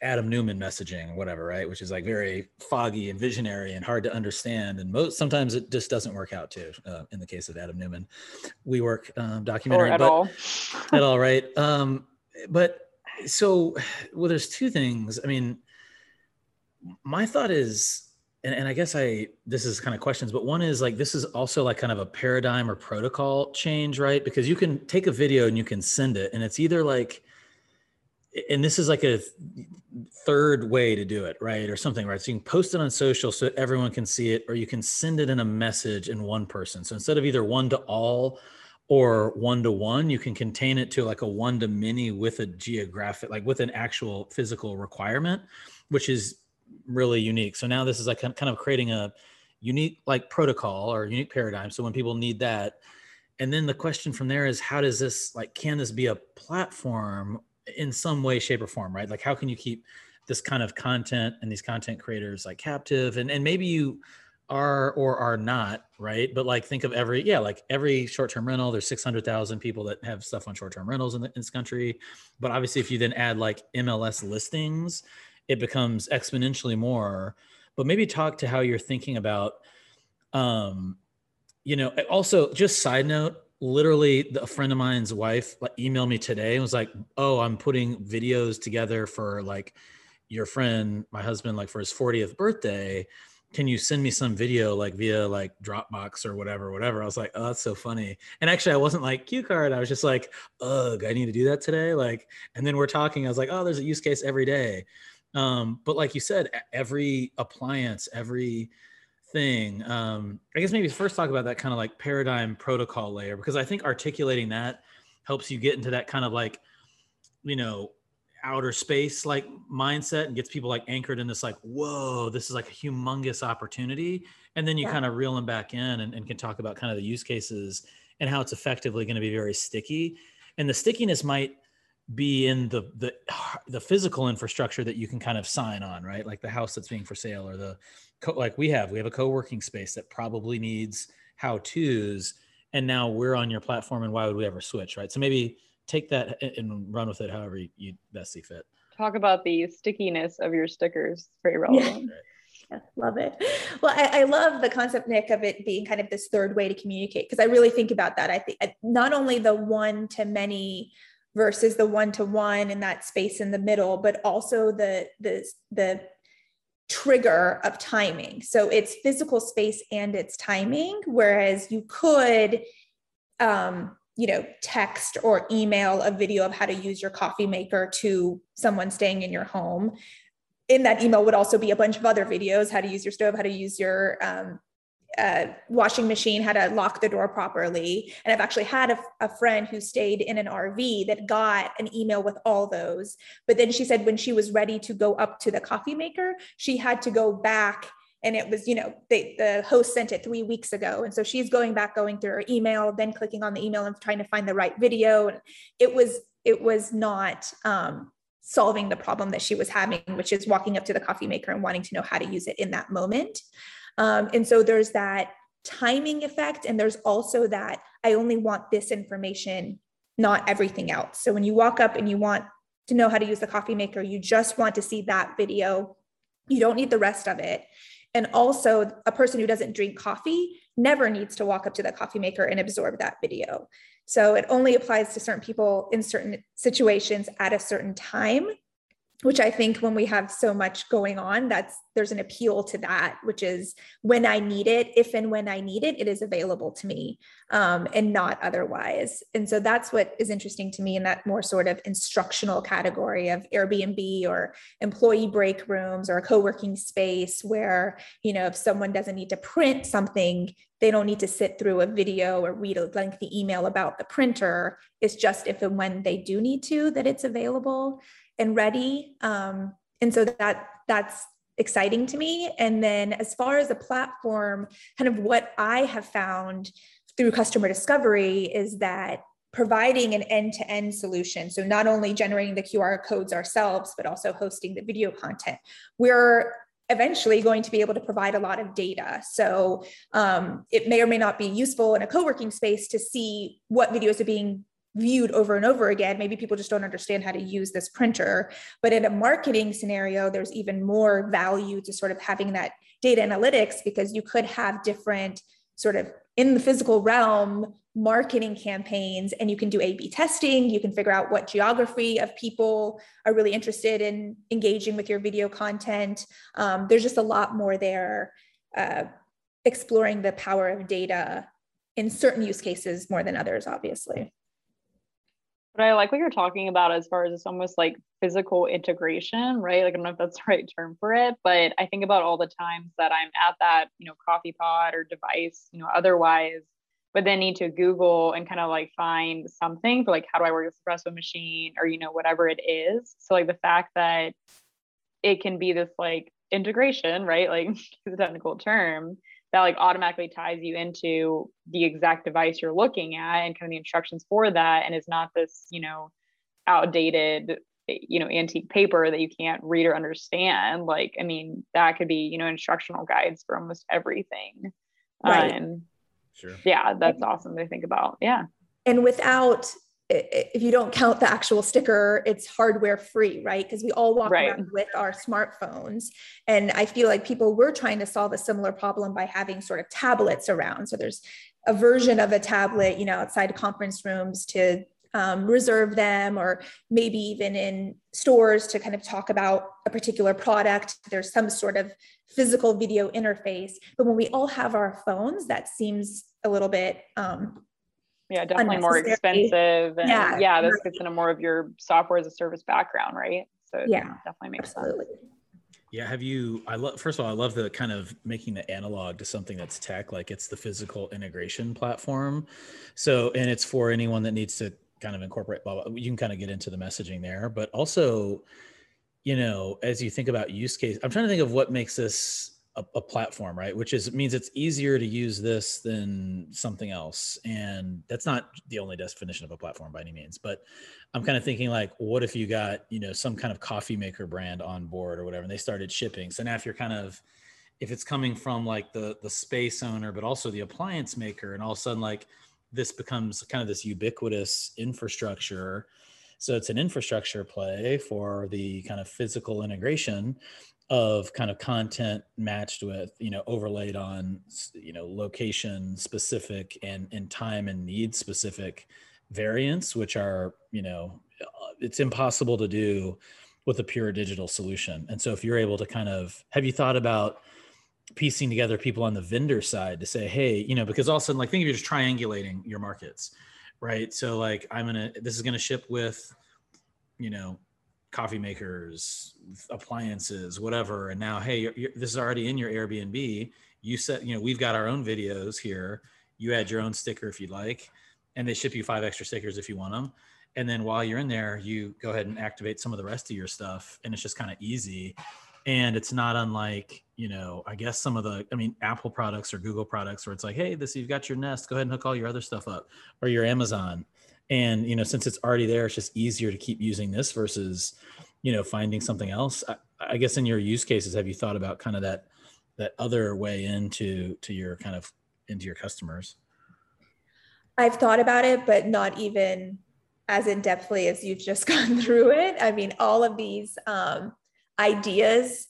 Adam Neumann messaging, whatever, right? Which is like very foggy and visionary and hard to understand. And most sometimes it just doesn't work out too. Uh, in the case of Adam Neumann we work um, documentary, or at but, all, at all, right? Um, but so, well, there's two things. I mean, my thought is, and, and I guess I this is kind of questions, but one is like this is also like kind of a paradigm or protocol change, right? Because you can take a video and you can send it, and it's either like and this is like a third way to do it, right? Or something, right? So you can post it on social so everyone can see it, or you can send it in a message in one person. So instead of either one to all or one to one, you can contain it to like a one to many with a geographic, like with an actual physical requirement, which is really unique. So now this is like kind of creating a unique like protocol or unique paradigm. So when people need that, and then the question from there is how does this like can this be a platform in some way shape or form right like how can you keep this kind of content and these content creators like captive and and maybe you are or are not right but like think of every yeah like every short-term rental there's 600000 people that have stuff on short-term rentals in, the, in this country but obviously if you then add like mls listings it becomes exponentially more. But maybe talk to how you're thinking about um you know also just side note literally a friend of mine's wife emailed me today and was like oh i'm putting videos together for like your friend my husband like for his 40th birthday. Can you send me some video like via like dropbox or whatever whatever? I was like oh that's so funny. And actually i wasn't like cue card. I was just like ugh i need to do that today? Like and then we're talking. I was like oh there's a use case every day um, but like you said every appliance every thing. Um, I guess maybe first talk about that kind of like paradigm protocol layer because I think articulating that helps you get into that kind of like, you know, outer space like mindset and gets people like anchored in this like, whoa, this is like a humongous opportunity. And then you yeah. kind of reel them back in and, and can talk about kind of the use cases and how it's effectively going to be very sticky. And the stickiness might be in the the the physical infrastructure that you can kind of sign on, right? Like the house that's being for sale or the co- like we have we have a co-working space that probably needs how to's and now we're on your platform and why would we ever switch right so maybe take that and run with it however you best see fit talk about the stickiness of your stickers very relevant yeah. love it. Well, I, I, love the concept, Nick, of it being kind of this third way to communicate because I really think about that. I think uh, not only the one to many versus the one to one in that space in the middle, but also the the the trigger of timing. So it's physical space and it's timing, whereas you could, um, you know, text or email a video of how to use your coffee maker to someone staying in your home. In that email would also be a bunch of other videos: how to use your stove, how to use your um, uh, washing machine, how to lock the door properly. And I've actually had a, a, friend who stayed in an RV that got an email with all those. But then she said when she was ready to go up to the coffee maker, she had to go back and it was you know they, the host sent it three weeks ago and so she's going back going through her email then clicking on the email and trying to find the right video and it was it was not um, solving the problem that she was having which is walking up to the coffee maker and wanting to know how to use it in that moment um, and so there's that timing effect and there's also that i only want this information not everything else. So when you walk up and you want to know how to use the coffee maker you just want to see that video. You don't need the rest of it. And also, a person who doesn't drink coffee never needs to walk up to the coffee maker and absorb that video. So it only applies to certain people in certain situations at a certain time which I think when we have so much going on, that's there's an appeal to that, which is when I need it, if and when I need it, it is available to me um, and not otherwise. And so that's what is interesting to me in that more sort of instructional category of Airbnb or employee break rooms or a co working space where, you know, if someone doesn't need to print something, they don't need to sit through a video or read a lengthy email about the printer. It's just if and when they do need to that it's available and ready. Um, and so that that's exciting to me. And then as far as the platform, kind of what I have found through customer discovery is that providing an end-to-end solution so not only generating the qr codes ourselves but also hosting the video content we're eventually going to be able to provide a lot of data. So um, it may or may not be useful in a co-working space to see what videos are being viewed over and over again. Maybe people just don't understand how to use this printer. But in a marketing scenario, there's even more value to sort of having that data analytics because you could have different sort of in the physical realm marketing campaigns and you can do a b testing you can figure out what geography of people are really interested in engaging with your video content um, there's just a lot more there uh, exploring the power of data in certain use cases more than others obviously but I like what you're talking about as far as it's almost like physical integration, right? Like I don't know if that's the right term for it, but I think about all the times that I'm at that, you know, coffee pot or device, you know, otherwise, but then need to Google and kind of like find something for like how do I work this espresso machine or you know whatever it is. So like the fact that it can be this like integration, right? Like the technical term that like automatically ties you into the exact device you're looking at and kind of the instructions for that and it's not this you know outdated you know antique paper that you can't read or understand. Like i mean that could be you know instructional guides for almost everything. Right. um sure. yeah that's awesome to think about. Yeah. And without if you don't count the actual sticker, it's hardware free, right? Because we all walk right. around with our smartphones. And I feel like people were trying to solve a similar problem by having sort of tablets around. So there's a version of a tablet, you know, outside conference rooms to um, reserve them, or maybe even in stores to kind of talk about a particular product. There's some sort of physical video interface. But when we all have our phones, that seems a little bit um, yeah definitely more expensive and yeah, yeah this gets into more of your software as a service background right? So yeah definitely makes absolutely. sense yeah have you i love first of all i love the kind of making the analog to something that's tech like it's the physical integration platform. So and it's for anyone that needs to kind of incorporate blah, blah, you can kind of get into the messaging there but also you know as you think about use case i'm trying to think of what makes this a, a, platform, right? Which is means it's easier to use this than something else. And that's not the only definition of a platform by any means. But I'm kind of thinking like, what if you got, you know, some kind of coffee maker brand on board or whatever, and they started shipping. So now if you're kind of if it's coming from like the the space owner, but also the appliance maker, and all of a sudden like this becomes kind of this ubiquitous infrastructure. So it's an infrastructure play for the kind of physical integration of kind of content matched with you know overlaid on you know location specific and and time and need specific variants which are you know uh, it's impossible to do with a pure digital solution. And so if you're able to kind of have you thought about piecing together people on the vendor side to say hey you know because all of a sudden like think of you just triangulating your markets right? So like i'm gonna this is gonna ship with you know coffee makers, appliances, whatever. And now, hey, you're, you're, this is already in your Airbnb. You said, you know, we've got our own videos here. You add your own sticker if you'd like, and they ship you five extra stickers if you want them. And then while you're in there, you go ahead and activate some of the rest of your stuff, and it's just kind of easy. and it's not unlike you know i guess some of the i mean apple products or google products where it's like hey this you've got your nest go ahead and hook all your other stuff up or your amazon and you know since it's already there it's just easier to keep using this versus you know finding something else. I, I guess in your use cases have you thought about kind of that that other way into to your kind of into your customers? I've thought about it but not even as in depthly as you've just gone through it. I mean all of these um, ideas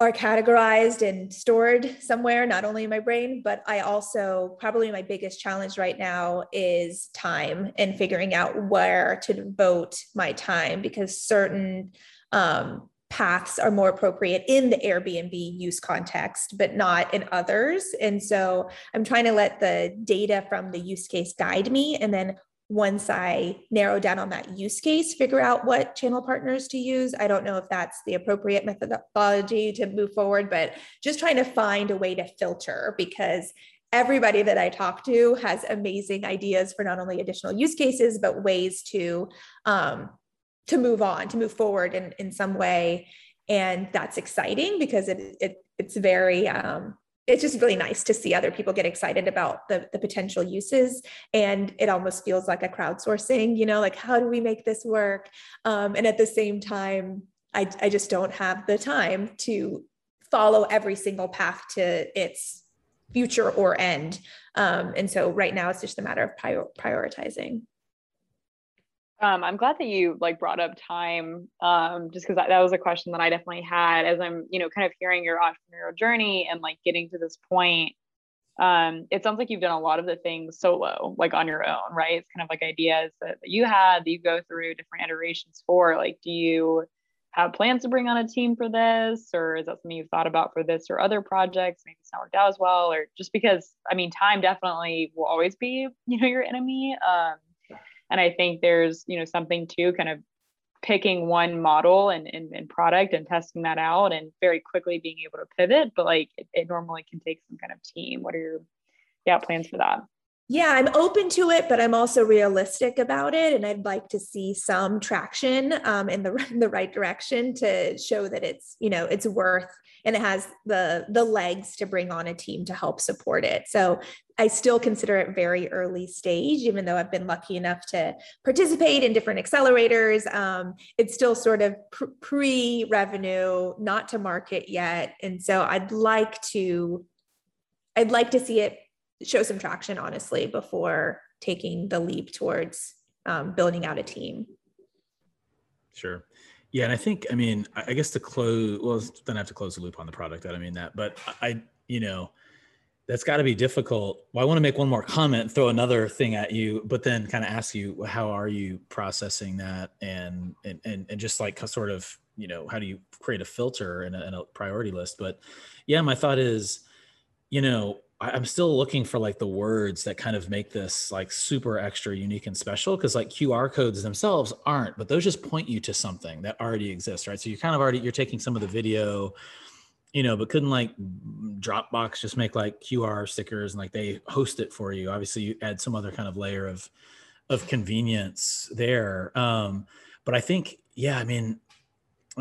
are categorized and stored somewhere, not only in my brain, but I also probably my biggest challenge right now is time and figuring out where to devote my time because certain um, paths are more appropriate in the Airbnb use context, but not in others. And so I'm trying to let the data from the use case guide me and then once I narrow down on that use case, figure out what channel partners to use. I don't know if that's the appropriate methodology to move forward, but just trying to find a way to filter because everybody that I talk to has amazing ideas for not only additional use cases, but ways to um, to move on, to move forward in, in some way. And that's exciting because it, it it's very um, it's just really nice to see other people get excited about the, the potential uses. And it almost feels like a crowdsourcing you know like how do we make this work? Um, and at the same time I, I just don't have the time to follow every single path to its future or end. Um, and so right now it's just a matter of prior, prioritizing um, I'm glad that you like brought up time, um, just because that, that was a question that I definitely had as I'm, you know, kind of hearing your entrepreneurial journey and like getting to this point. Um, it sounds like you've done a lot of the things solo, like on your own, right? It's kind of like ideas that, that you had that you go through different iterations for. Like, do you have plans to bring on a team for this, or is that something you've thought about for this or other projects? Maybe it's not worked out as well, or just because I mean, time definitely will always be, you know, your enemy. Um, and I think there's, you know, something to kind of picking one model and, and, and, product and testing that out and very quickly being able to pivot. But like it, it normally can take some kind of team. What are your yeah plans for that? Yeah, I'm open to it, but I'm also realistic about it, and I'd like to see some traction um, in the in the right direction to show that it's you know it's worth and it has the the legs to bring on a team to help support it. So I still consider it very early stage, even though I've been lucky enough to participate in different accelerators. Um, it's still sort of pre revenue, not to market yet, and so I'd like to I'd like to see it show some traction, honestly, before taking the leap towards um, building out a team. Sure. Yeah, and I think I mean I guess to close well then I have to close the loop on the product. I don't mean that, but I you know that's got to be difficult. Well, I want to make one more comment, throw another thing at you, but then kind of ask you how are you processing that and and and, and just like sort of you know how do you create a filter and a, and a priority list? But yeah, my thought is you know I'm still looking for like the words that kind of make this like super extra unique and special because like QR codes themselves aren't, but those just point you to something that already exists, right? So you're kind of already you're taking some of the video, you know, but couldn't like Dropbox just make like QR stickers and like they host it for you. Obviously, you add some other kind of layer of of convenience there. Um, but I think, yeah, I mean,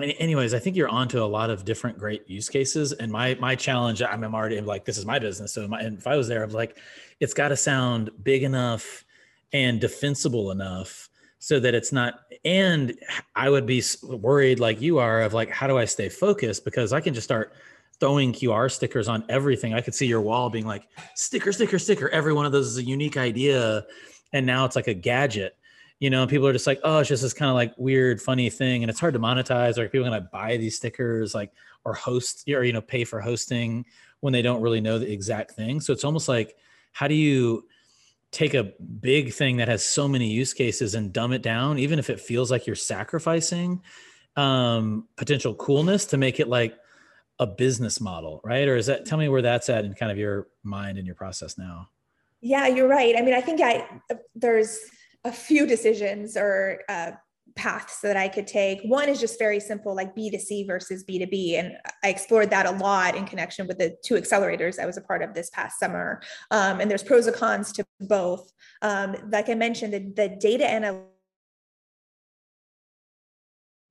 anyways i think you're onto a lot of different great use cases and my my challenge i'm, already like this is my business. So my, if i was there i'm like it's got to sound big enough and defensible enough so that it's not and i would be worried like you are of like how do i stay focused? Because i can just start throwing qr stickers on everything. I could see your wall being like sticker sticker sticker every one of those is a unique idea. And now it's like a gadget you know, people are just like, oh, it's just this kind of like weird, funny thing, and it's hard to monetize. Or people gonna buy these stickers, like, or host, or you know, pay for hosting when they don't really know the exact thing. So it's almost like, how do you take a big thing that has so many use cases and dumb it down, even if it feels like you're sacrificing um, potential coolness to make it like a business model, right? Or is that? Tell me where that's at in kind of your mind and your process now. Yeah, you're right. I mean, I think I there's a few decisions or uh, paths that I could take. One is just very simple, like B2C versus B2B. And I explored that a lot in connection with the two accelerators I was a part of this past summer. Um, and there's pros and cons to both. Um, like I mentioned, the, the data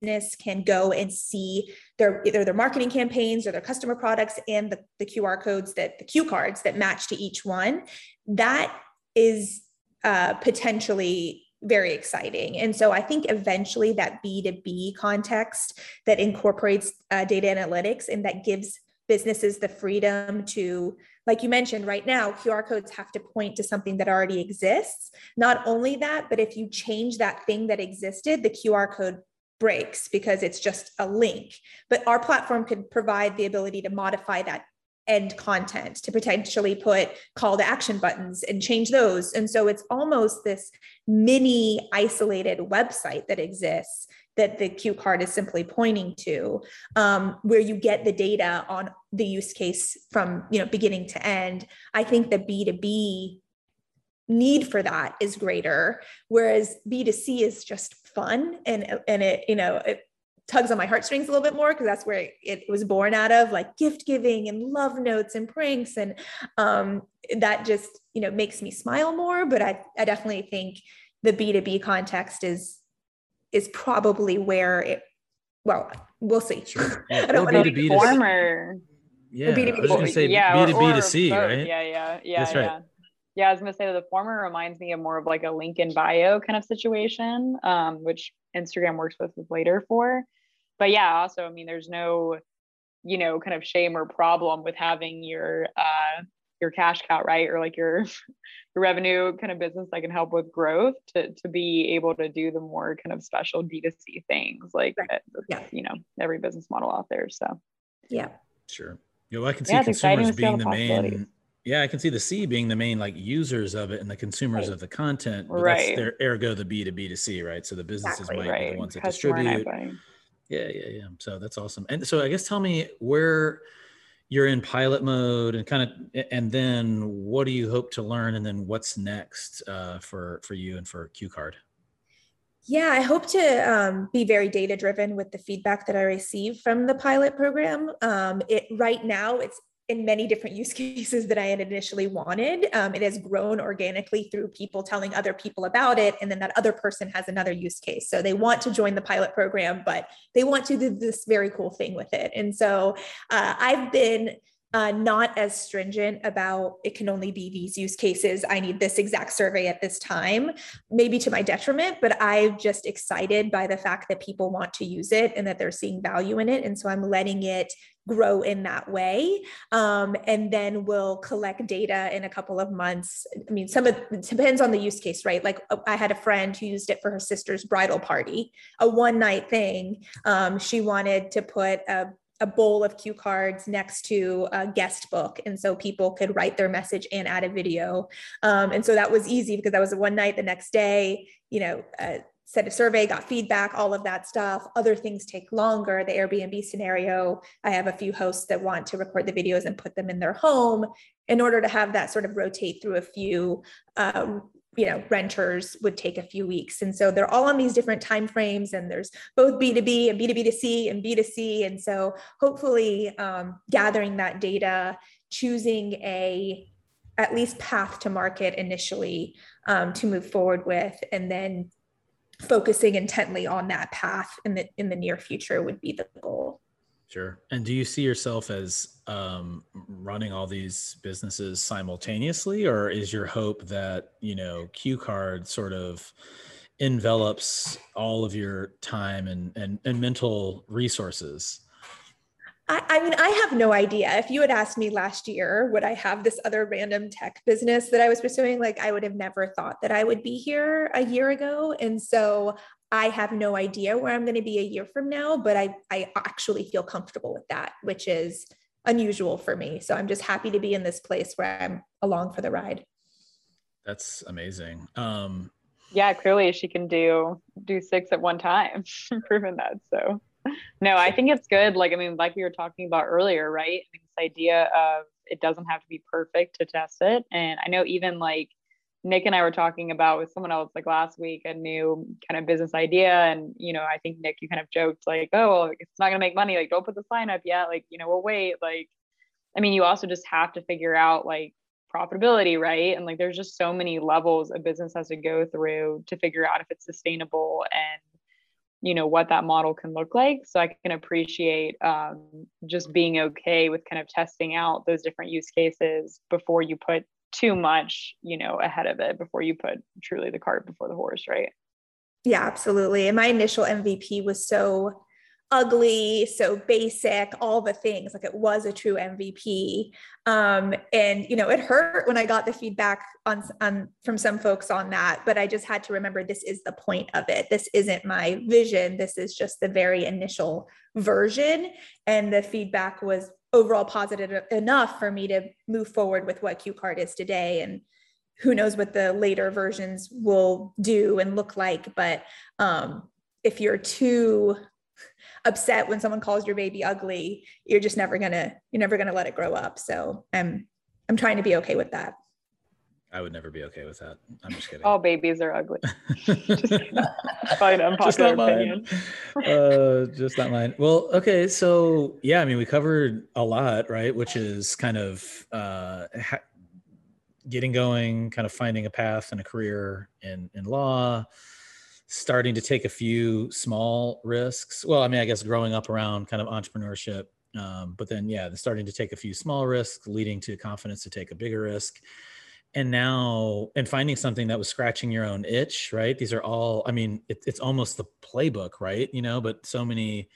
analytics can go and see their either their marketing campaigns or their customer products and the, the QR codes that the cue cards that match to each one. That is uh, potentially very exciting. And so I think eventually that B2B context that incorporates uh, data analytics and that gives businesses the freedom to, like you mentioned right now, QR codes have to point to something that already exists. Not only that, but if you change that thing that existed, the QR code breaks because it's just a link. But our platform could provide the ability to modify that end content to potentially put call to action buttons and change those. And so it's almost this mini isolated website that exists that the cue card is simply pointing to, um, where you get the data on the use case from you know beginning to end. I think the B2B need for that is greater, whereas B2C is just fun and and it you know it tugs on my heartstrings a little bit more because that's where it, it, was born out of like gift giving and love notes and pranks and um, that just you know makes me smile more but I, I definitely think the b2b context is is probably where it well we'll see sure. yeah, I don't want to be former yeah B2B. I was gonna say yeah, B2B to C right yeah yeah yeah that's right yeah. Yeah, I was gonna say the former reminds me of more of like a link in bio kind of situation, um, which Instagram works with later for but yeah, also, I mean, there's no, you know, kind of shame or problem with having your uh, your cash cow, right? Or like your, your revenue kind of business that can help with growth to, to be able to do the more kind of special D2C things like, right. yeah. you know, every business model out there. So, yeah. Sure. You know, I can see yeah, consumers being the main, yeah, I can see the C being the main like users of it and the consumers right. of the content. But right. That's their ergo the B to B to C, right? So the businesses exactly. might right. be the ones that Customer distribute. Yeah, yeah, yeah. So that's awesome. And so I guess tell me where you're in pilot mode and kind of, and then what do you hope to learn, and then what's next uh, for for you and for Q Card? Yeah, I hope to um, be very data driven with the feedback that I receive from the pilot program. Um, it right now it's in many different use cases that I had initially wanted. Um, it has grown organically through people telling other people about it. And then that other person has another use case. So they want to join the pilot program, but they want to do this very cool thing with it. And so uh, I've been uh, not as stringent about it can only be these use cases. I need this exact survey at this time, maybe to my detriment, but I'm just excited by the fact that people want to use it and that they're seeing value in it. And so I'm letting it grow in that way. Um, and then we'll collect data in a couple of months. I mean, some of it depends on the use case, right? Like uh, I had a friend who used it for her sister's bridal party, a one night thing. Um, she wanted to put a a bowl of cue cards next to a guest book. And so people could write their message and add a video. Um, and so that was easy because that was one night the next day, you know, uh, sent a survey, got feedback, all of that stuff. Other things take longer. The Airbnb scenario, I have a few hosts that want to record the videos and put them in their home in order to have that sort of rotate through a few uh, you know renters would take a few weeks and so they're all on these different time frames and there's both b2b and b2b to c and b2c and so hopefully um, gathering that data choosing a at least path to market initially um, to move forward with and then focusing intently on that path in the in the near future would be the goal Sure. And do you see yourself as um, running all these businesses simultaneously, or is your hope that you know Q Card sort of envelops all of your time and and, and mental resources? I, I mean, I have no idea. If you had asked me last year, would I have this other random tech business that I was pursuing? Like, I would have never thought that I would be here a year ago. And so I have no idea where I'm going to be a year from now, but I, I actually feel comfortable with that, which is unusual for me. So I'm just happy to be in this place where I'm along for the ride. That's amazing. Um, yeah, clearly she can do do six at one time, proven that. So no, I think it's good. Like, I mean, like we were talking about earlier, right? I mean, this idea of it doesn't have to be perfect to test it. And I know even like Nick and I were talking about with someone else like last week a new kind of business idea. And, you know, I think Nick, you kind of joked like, oh, well, it's not going to make money. Like, don't put the sign up yet. Like, you know, we'll wait. Like, I mean, you also just have to figure out like profitability, right? And like, there's just so many levels a business has to go through to figure out if it's sustainable and you know what that model can look like. So i can appreciate um, just being okay with kind of testing out those different use cases before you put too much you know ahead of it before you put truly the cart before the horse right? Yeah absolutely. And my initial mvp was so ugly, so basic, all the things. Like it was a true MVP. Um, and you know, it hurt when I got the feedback on, on from some folks on that, but I just had to remember this is the point of it. This isn't my vision. This is just the very initial version. And the feedback was overall positive enough for me to move forward with what Q card is today. And who knows what the later versions will do and look like. But um, if you're too upset when someone calls your baby ugly you're just never gonna you're never gonna let it grow up so i'm i'm trying to be okay with that I would never be okay with that. I'm just kidding. All babies are ugly. just, probably an just not opinion. mine. uh, just not mine. Well, okay. So yeah, I mean, we covered a lot, right? Which is kind of uh, ha- getting going, kind of finding a path and a career in in law, starting to take a few small risks. Well, I mean, I guess growing up around kind of entrepreneurship, um, but then yeah, starting to take a few small risks, leading to confidence to take a bigger risk. And now, and finding something that was scratching your own itch, right? These are all, I mean, it, it's almost the playbook, right? You know, but so many,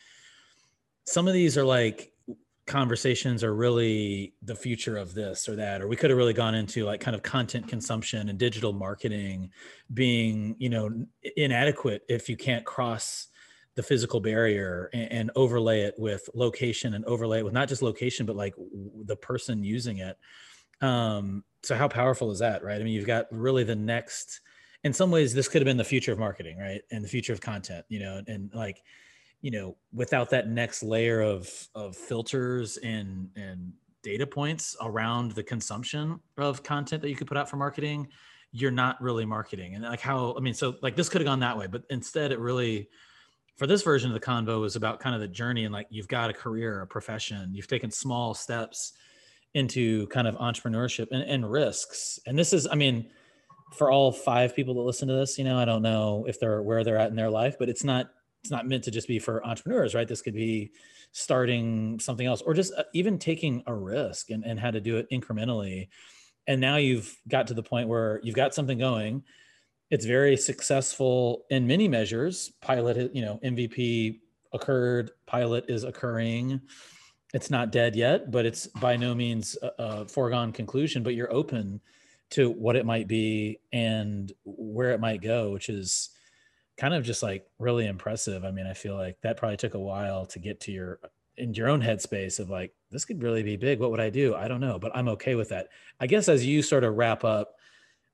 some of these are like conversations are really the future of this or that or we could have really gone into like kind of content consumption and digital marketing being you know inadequate if you can't cross the physical barrier and, and overlay it with location and overlay it with not just location but like the person using it. Um so how powerful is that right? I mean you've got really the next in some ways this could have been the future of marketing right? And the future of content you know and, and like you know without that next layer of of filters and and data points around the consumption of content that you could put out for marketing you're not really marketing. And like how i mean so like this could have gone that way but instead it really for this version of the convo was about kind of the journey and like you've got a career a profession you've taken small steps into kind of entrepreneurship and, and risks. And this is i mean for all five people that listen to this you know i don't know if they're where they're at in their life but it's not it's not meant to just be for entrepreneurs, right? This could be starting something else or just uh, even taking a risk and, and how to do it incrementally. And now you've got to the point where you've got something going. It's very successful in many measures. Pilot, you know, MVP occurred, pilot is occurring. It's not dead yet, but it's by no means a, a foregone conclusion, but you're open to what it might be and where it might go, which is kind of just like really impressive. I mean, I feel like that probably took a while to get to your in your own headspace of like this could really be big. What would I do? I don't know, but I'm okay with that. I guess as you sort of wrap up,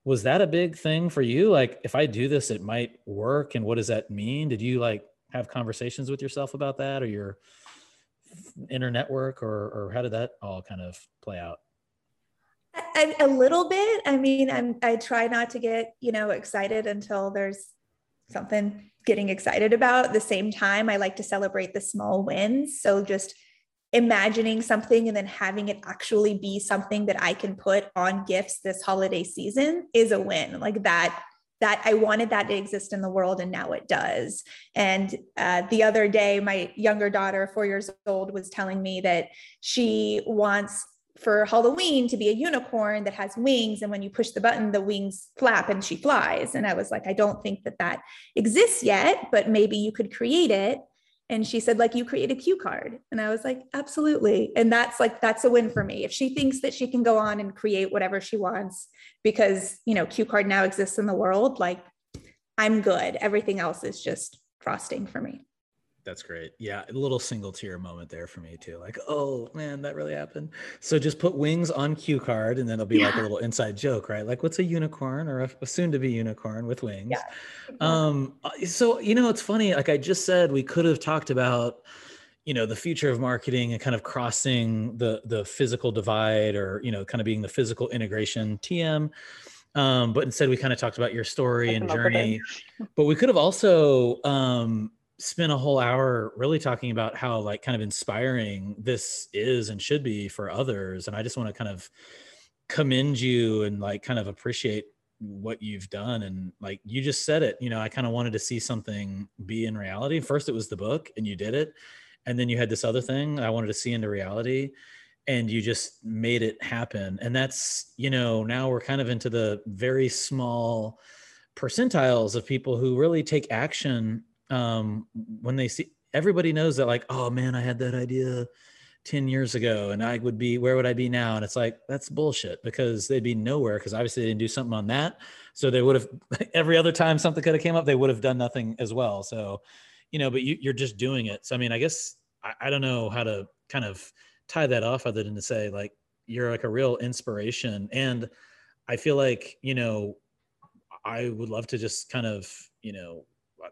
was that a big thing for you? Like if I do this, it might work. And what does that mean? Did you like have conversations with yourself about that or your inner network or or how did that all kind of play out? A, a little bit. I mean, I'm I try not to get, you know, excited until there's something getting excited about. At the same time, I like to celebrate the small wins. So just imagining something and then having it actually be something that I can put on gifts this holiday season is a win. Like that that I wanted that to exist in the world and now it does. And uh, the other day, my younger daughter, four years old, was telling me that she wants for Halloween to be a unicorn that has wings. And when you push the button, the wings flap and she flies. And I was like, I don't think that that exists yet, but maybe you could create it. And she said, like, you create a cue card. And I was like, absolutely. And that's like, that's a win for me. If she thinks that she can go on and create whatever she wants because, you know, cue card now exists in the world, like, I'm good. Everything else is just frosting for me. That's great. Yeah, a little single tear moment there for me too. Like, oh man, that really happened. So just put wings on cue card, and then it'll be yeah. like a little inside joke, right? Like, what's a unicorn or a, a soon-to-be unicorn with wings? Yeah. Um. Uh, so you know, it's funny. Like I just said, we could have talked about, you know, the future of marketing and kind of crossing the the physical divide, or you know, kind of being the physical integration TM. Um, but instead, we kind of talked about your story and journey. but we could have also um spent a whole hour really talking about how like kind of inspiring this is and should be for others and i just want to kind of commend you and like kind of appreciate what you've done and like you just said it you know i kind of wanted to see something be in reality. First it was the book and you did it and then you had this other thing i wanted to see into reality and you just made it happen and that's you know now we're kind of into the very small percentiles of people who really take action um, when they see everybody knows that like oh man i had that idea 10 years ago and I would be, where would I be now? And it's like, that's bullshit because they'd be nowhere because obviously they didn't do something on that. So they would have, every other time something could have came up, they would have done nothing as well. So, you know, but you, you're just doing it. So, I mean, I guess I, I don't know how to kind of tie that off other than to say like, you're like a real inspiration. And I feel like, you know, I would love to just kind of, you know,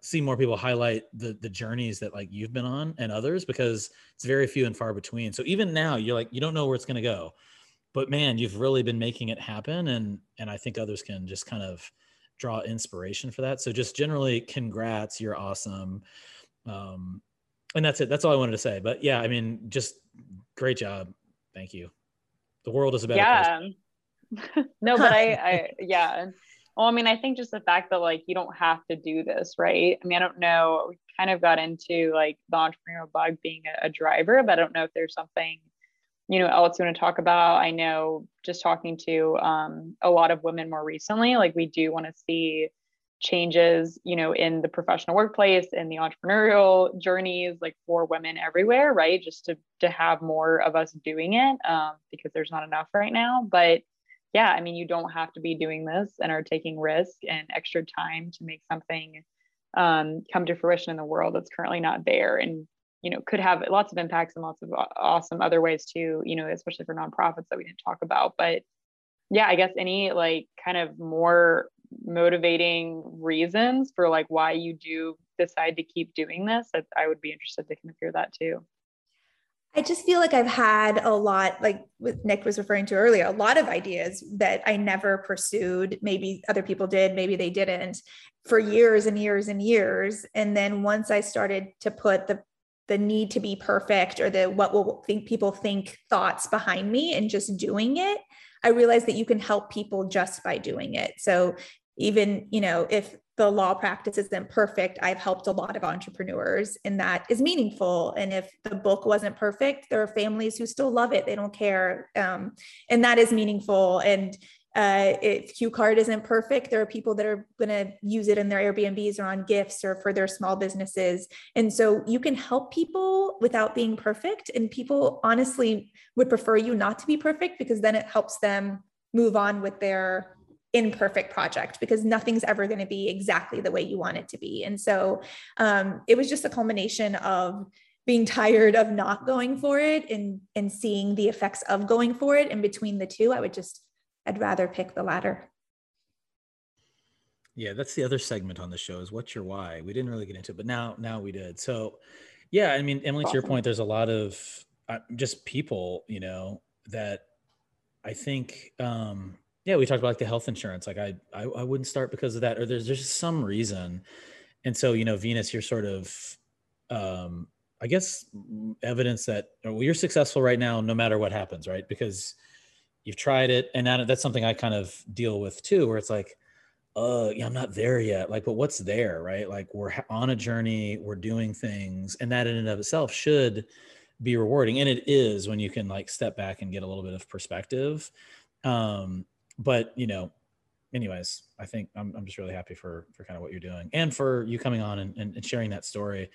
see more people highlight the the journeys that like you've been on and others because it's very few and far between. So even now you're like you don't know where it's going to go. But man, you've really been making it happen and and I think others can just kind of draw inspiration for that. So just generally congrats, you're awesome. Um and that's it. That's all I wanted to say. But yeah, I mean just great job. Thank you. The world is a better yeah. no, but I I yeah well, I mean, I think just the fact that like you don't have to do this, right? I mean, I don't know. We kind of got into like the entrepreneurial bug being a, a driver, but I don't know if there's something you know else you want to talk about. I know just talking to um, a lot of women more recently, like we do want to see changes, you know, in the professional workplace and the entrepreneurial journeys, like for women everywhere, right? Just to to have more of us doing it, um, because there's not enough right now, but yeah, I mean, you don't have to be doing this and are taking risk and extra time to make something um, come to fruition in the world that's currently not there and you know could have lots of impacts and lots of awesome other ways too you know especially for nonprofits that we didn't talk about. But yeah i guess any like kind of more motivating reasons for like why you do decide to keep doing this i would be interested to kind of hear that too I just feel like I've had a lot, like what Nick was referring to earlier, a lot of ideas that I never pursued. Maybe other people did, maybe they didn't for years and years and years. And then once I started to put the the need to be perfect or the what will think people think thoughts behind me and just doing it, I realized that you can help people just by doing it. So even, you know, if the law practice isn't perfect, I've helped a lot of entrepreneurs, and that is meaningful. And if the book wasn't perfect, there are families who still love it; they don't care, um, and that is meaningful. And uh, if Q Card isn't perfect, there are people that are going to use it in their Airbnbs or on gifts or for their small businesses. And so you can help people without being perfect. And people honestly would prefer you not to be perfect because then it helps them move on with their imperfect project because nothing's ever going to be exactly the way you want it to be. And so um, it was just a culmination of being tired of not going for it and and seeing the effects of going for it. And between the two, I would just I'd rather pick the latter. Yeah, that's the other segment on the show is what's your why. We didn't really get into it, but now now we did. So yeah, I mean, Emily, to your point, there's a lot of uh, just people, you know, that I think um, yeah, we talked about like the health insurance. Like I, I, I wouldn't start because of that, or there's just some reason. And so, you know, Venus, you're sort of, um, I guess, evidence that well, you're successful right now, no matter what happens, right? Because you've tried it, and that, that's something I kind of deal with too, where it's like, uh, yeah, I'm not there yet. Like, but what's there, right? Like we're on a journey, we're doing things, and that in and of itself should be rewarding, and it is when you can like step back and get a little bit of perspective. Um, but you know, anyways, I think I'm, I'm just really happy for for kind of what you're doing and for you coming on and, and, and sharing that story.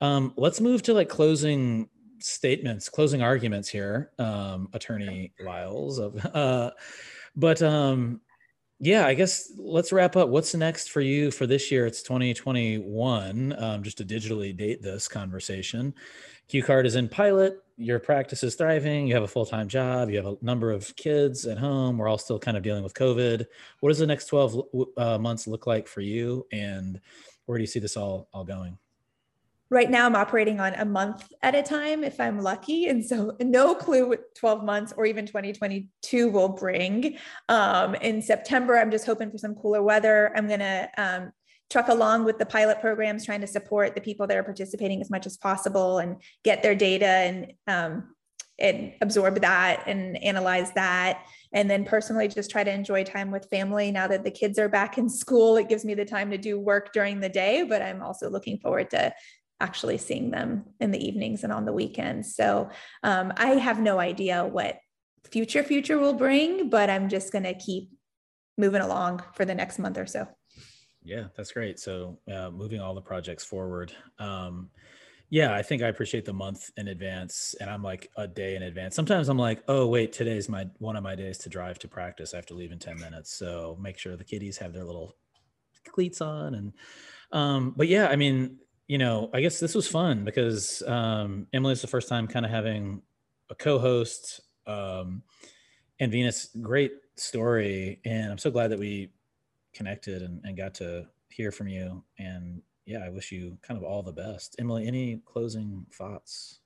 Um, let's move to like closing statements, closing arguments here, um, Attorney Lyles. Of, uh, but um, yeah, I guess let's wrap up. What's next for you for this year? It's 2021. Um, just to digitally date this conversation. Q Card is in pilot your practice is thriving, you have a full time job, you have a number of kids at home. We're all still kind of dealing with COVID. What does the next 12 uh, months look like for you? And where do you see this all, all going? Right now, I'm operating on a month at a time if I'm lucky. And so, no clue what 12 months or even 2022 will bring. Um, in September, I'm just hoping for some cooler weather. I'm going to um, truck along with the pilot programs, trying to support the people that are participating as much as possible and get their data and um, and absorb that and analyze that and then personally just try to enjoy time with family now that the kids are back in school it gives me the time to do work during the day but i'm also looking forward to actually seeing them in the evenings and on the weekends so um, i have no idea what future future will bring but i'm just going to keep moving along for the next month or so yeah that's great so uh, moving all the projects forward um, yeah, I think I appreciate the month in advance, and I'm like a day in advance. Sometimes I'm like, oh wait, today's my one of my days to drive to practice. I have to leave in ten minutes, so make sure the kiddies have their little cleats on. And um, but yeah, I mean, you know, I guess this was fun because um, Emily's the first time kind of having a co-host, um, and Venus, great story, and I'm so glad that we connected and, and got to hear from you and yeah, I wish you kind of all the best. Emily, any closing thoughts?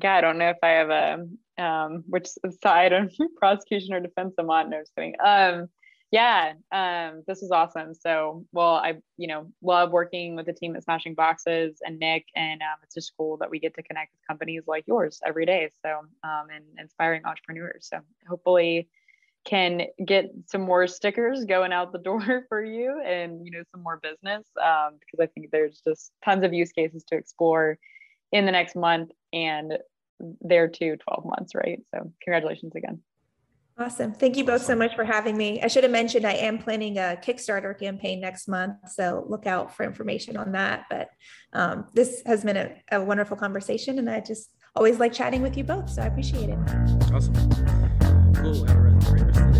Yeah, I don't know if I have a um, which side on prosecution or defense I'm on. No, just kidding. Um, yeah, um, this is awesome. So, well, I you know love working with the team at Smashing Boxes and Nick, and um, it's just cool that we get to connect with companies like yours every day. So, um, and inspiring entrepreneurs. So, hopefully, can get some more stickers going out the door for you and you know some more business um, because i think there's just tons of use cases to explore in the next month and there too 12 months right so congratulations again Awesome. Thank you both so much for having me. I should have mentioned I am planning a Kickstarter campaign next month, so look out for information on that. But um, this has been a, a wonderful conversation, and I just always like chatting with you both, so I appreciate it. Awesome. Cool. Have a great rest